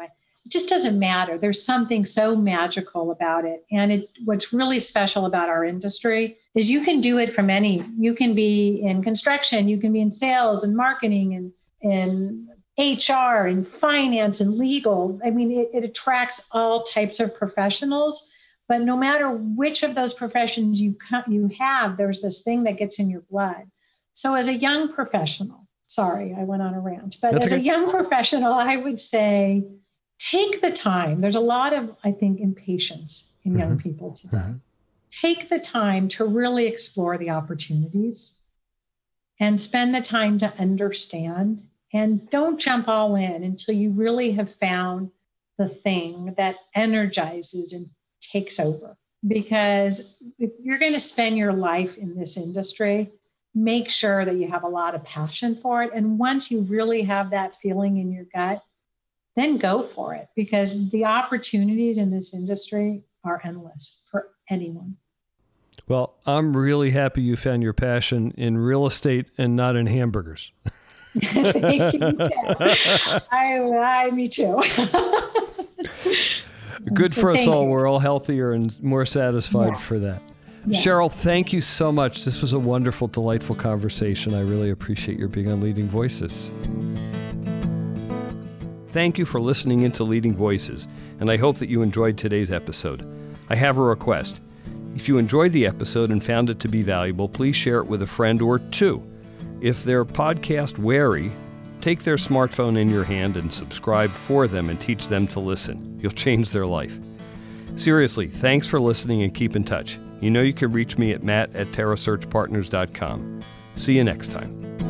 [SPEAKER 2] just doesn't matter. There's something so magical about it. And it, what's really special about our industry is you can do it from any, you can be in construction, you can be in sales and marketing and, and HR and finance and legal. I mean, it, it attracts all types of professionals. But no matter which of those professions you you have, there's this thing that gets in your blood. So as a young professional, sorry, I went on a rant, but That's as a, a young professional, I would say take the time. There's a lot of, I think, impatience in mm-hmm. young people today. Mm-hmm. Take the time to really explore the opportunities and spend the time to understand and don't jump all in until you really have found the thing that energizes and takes over. Because if you're going to spend your life in this industry, make sure that you have a lot of passion for it. And once you really have that feeling in your gut, then go for it because the opportunities in this industry are endless for anyone.
[SPEAKER 1] Well, I'm really happy you found your passion in real estate and not in hamburgers. <laughs> <laughs>
[SPEAKER 2] Thank you. I, I, me too. <laughs>
[SPEAKER 1] Good so for us all. You. We're all healthier and more satisfied yes. for that. Yes. Sheryl, thank you so much. This was a wonderful, delightful conversation. I really appreciate your being on Leading Voices. Thank you for listening into Leading Voices, and I hope that you enjoyed today's episode. I have a request. If you enjoyed the episode and found it to be valuable, please share it with a friend or two. If they're podcast wary, take their smartphone in your hand and subscribe for them and teach them to listen. You'll change their life. Seriously, thanks for listening and keep in touch. You know you can reach me at matt at terrasearchpartners.com. See you next time.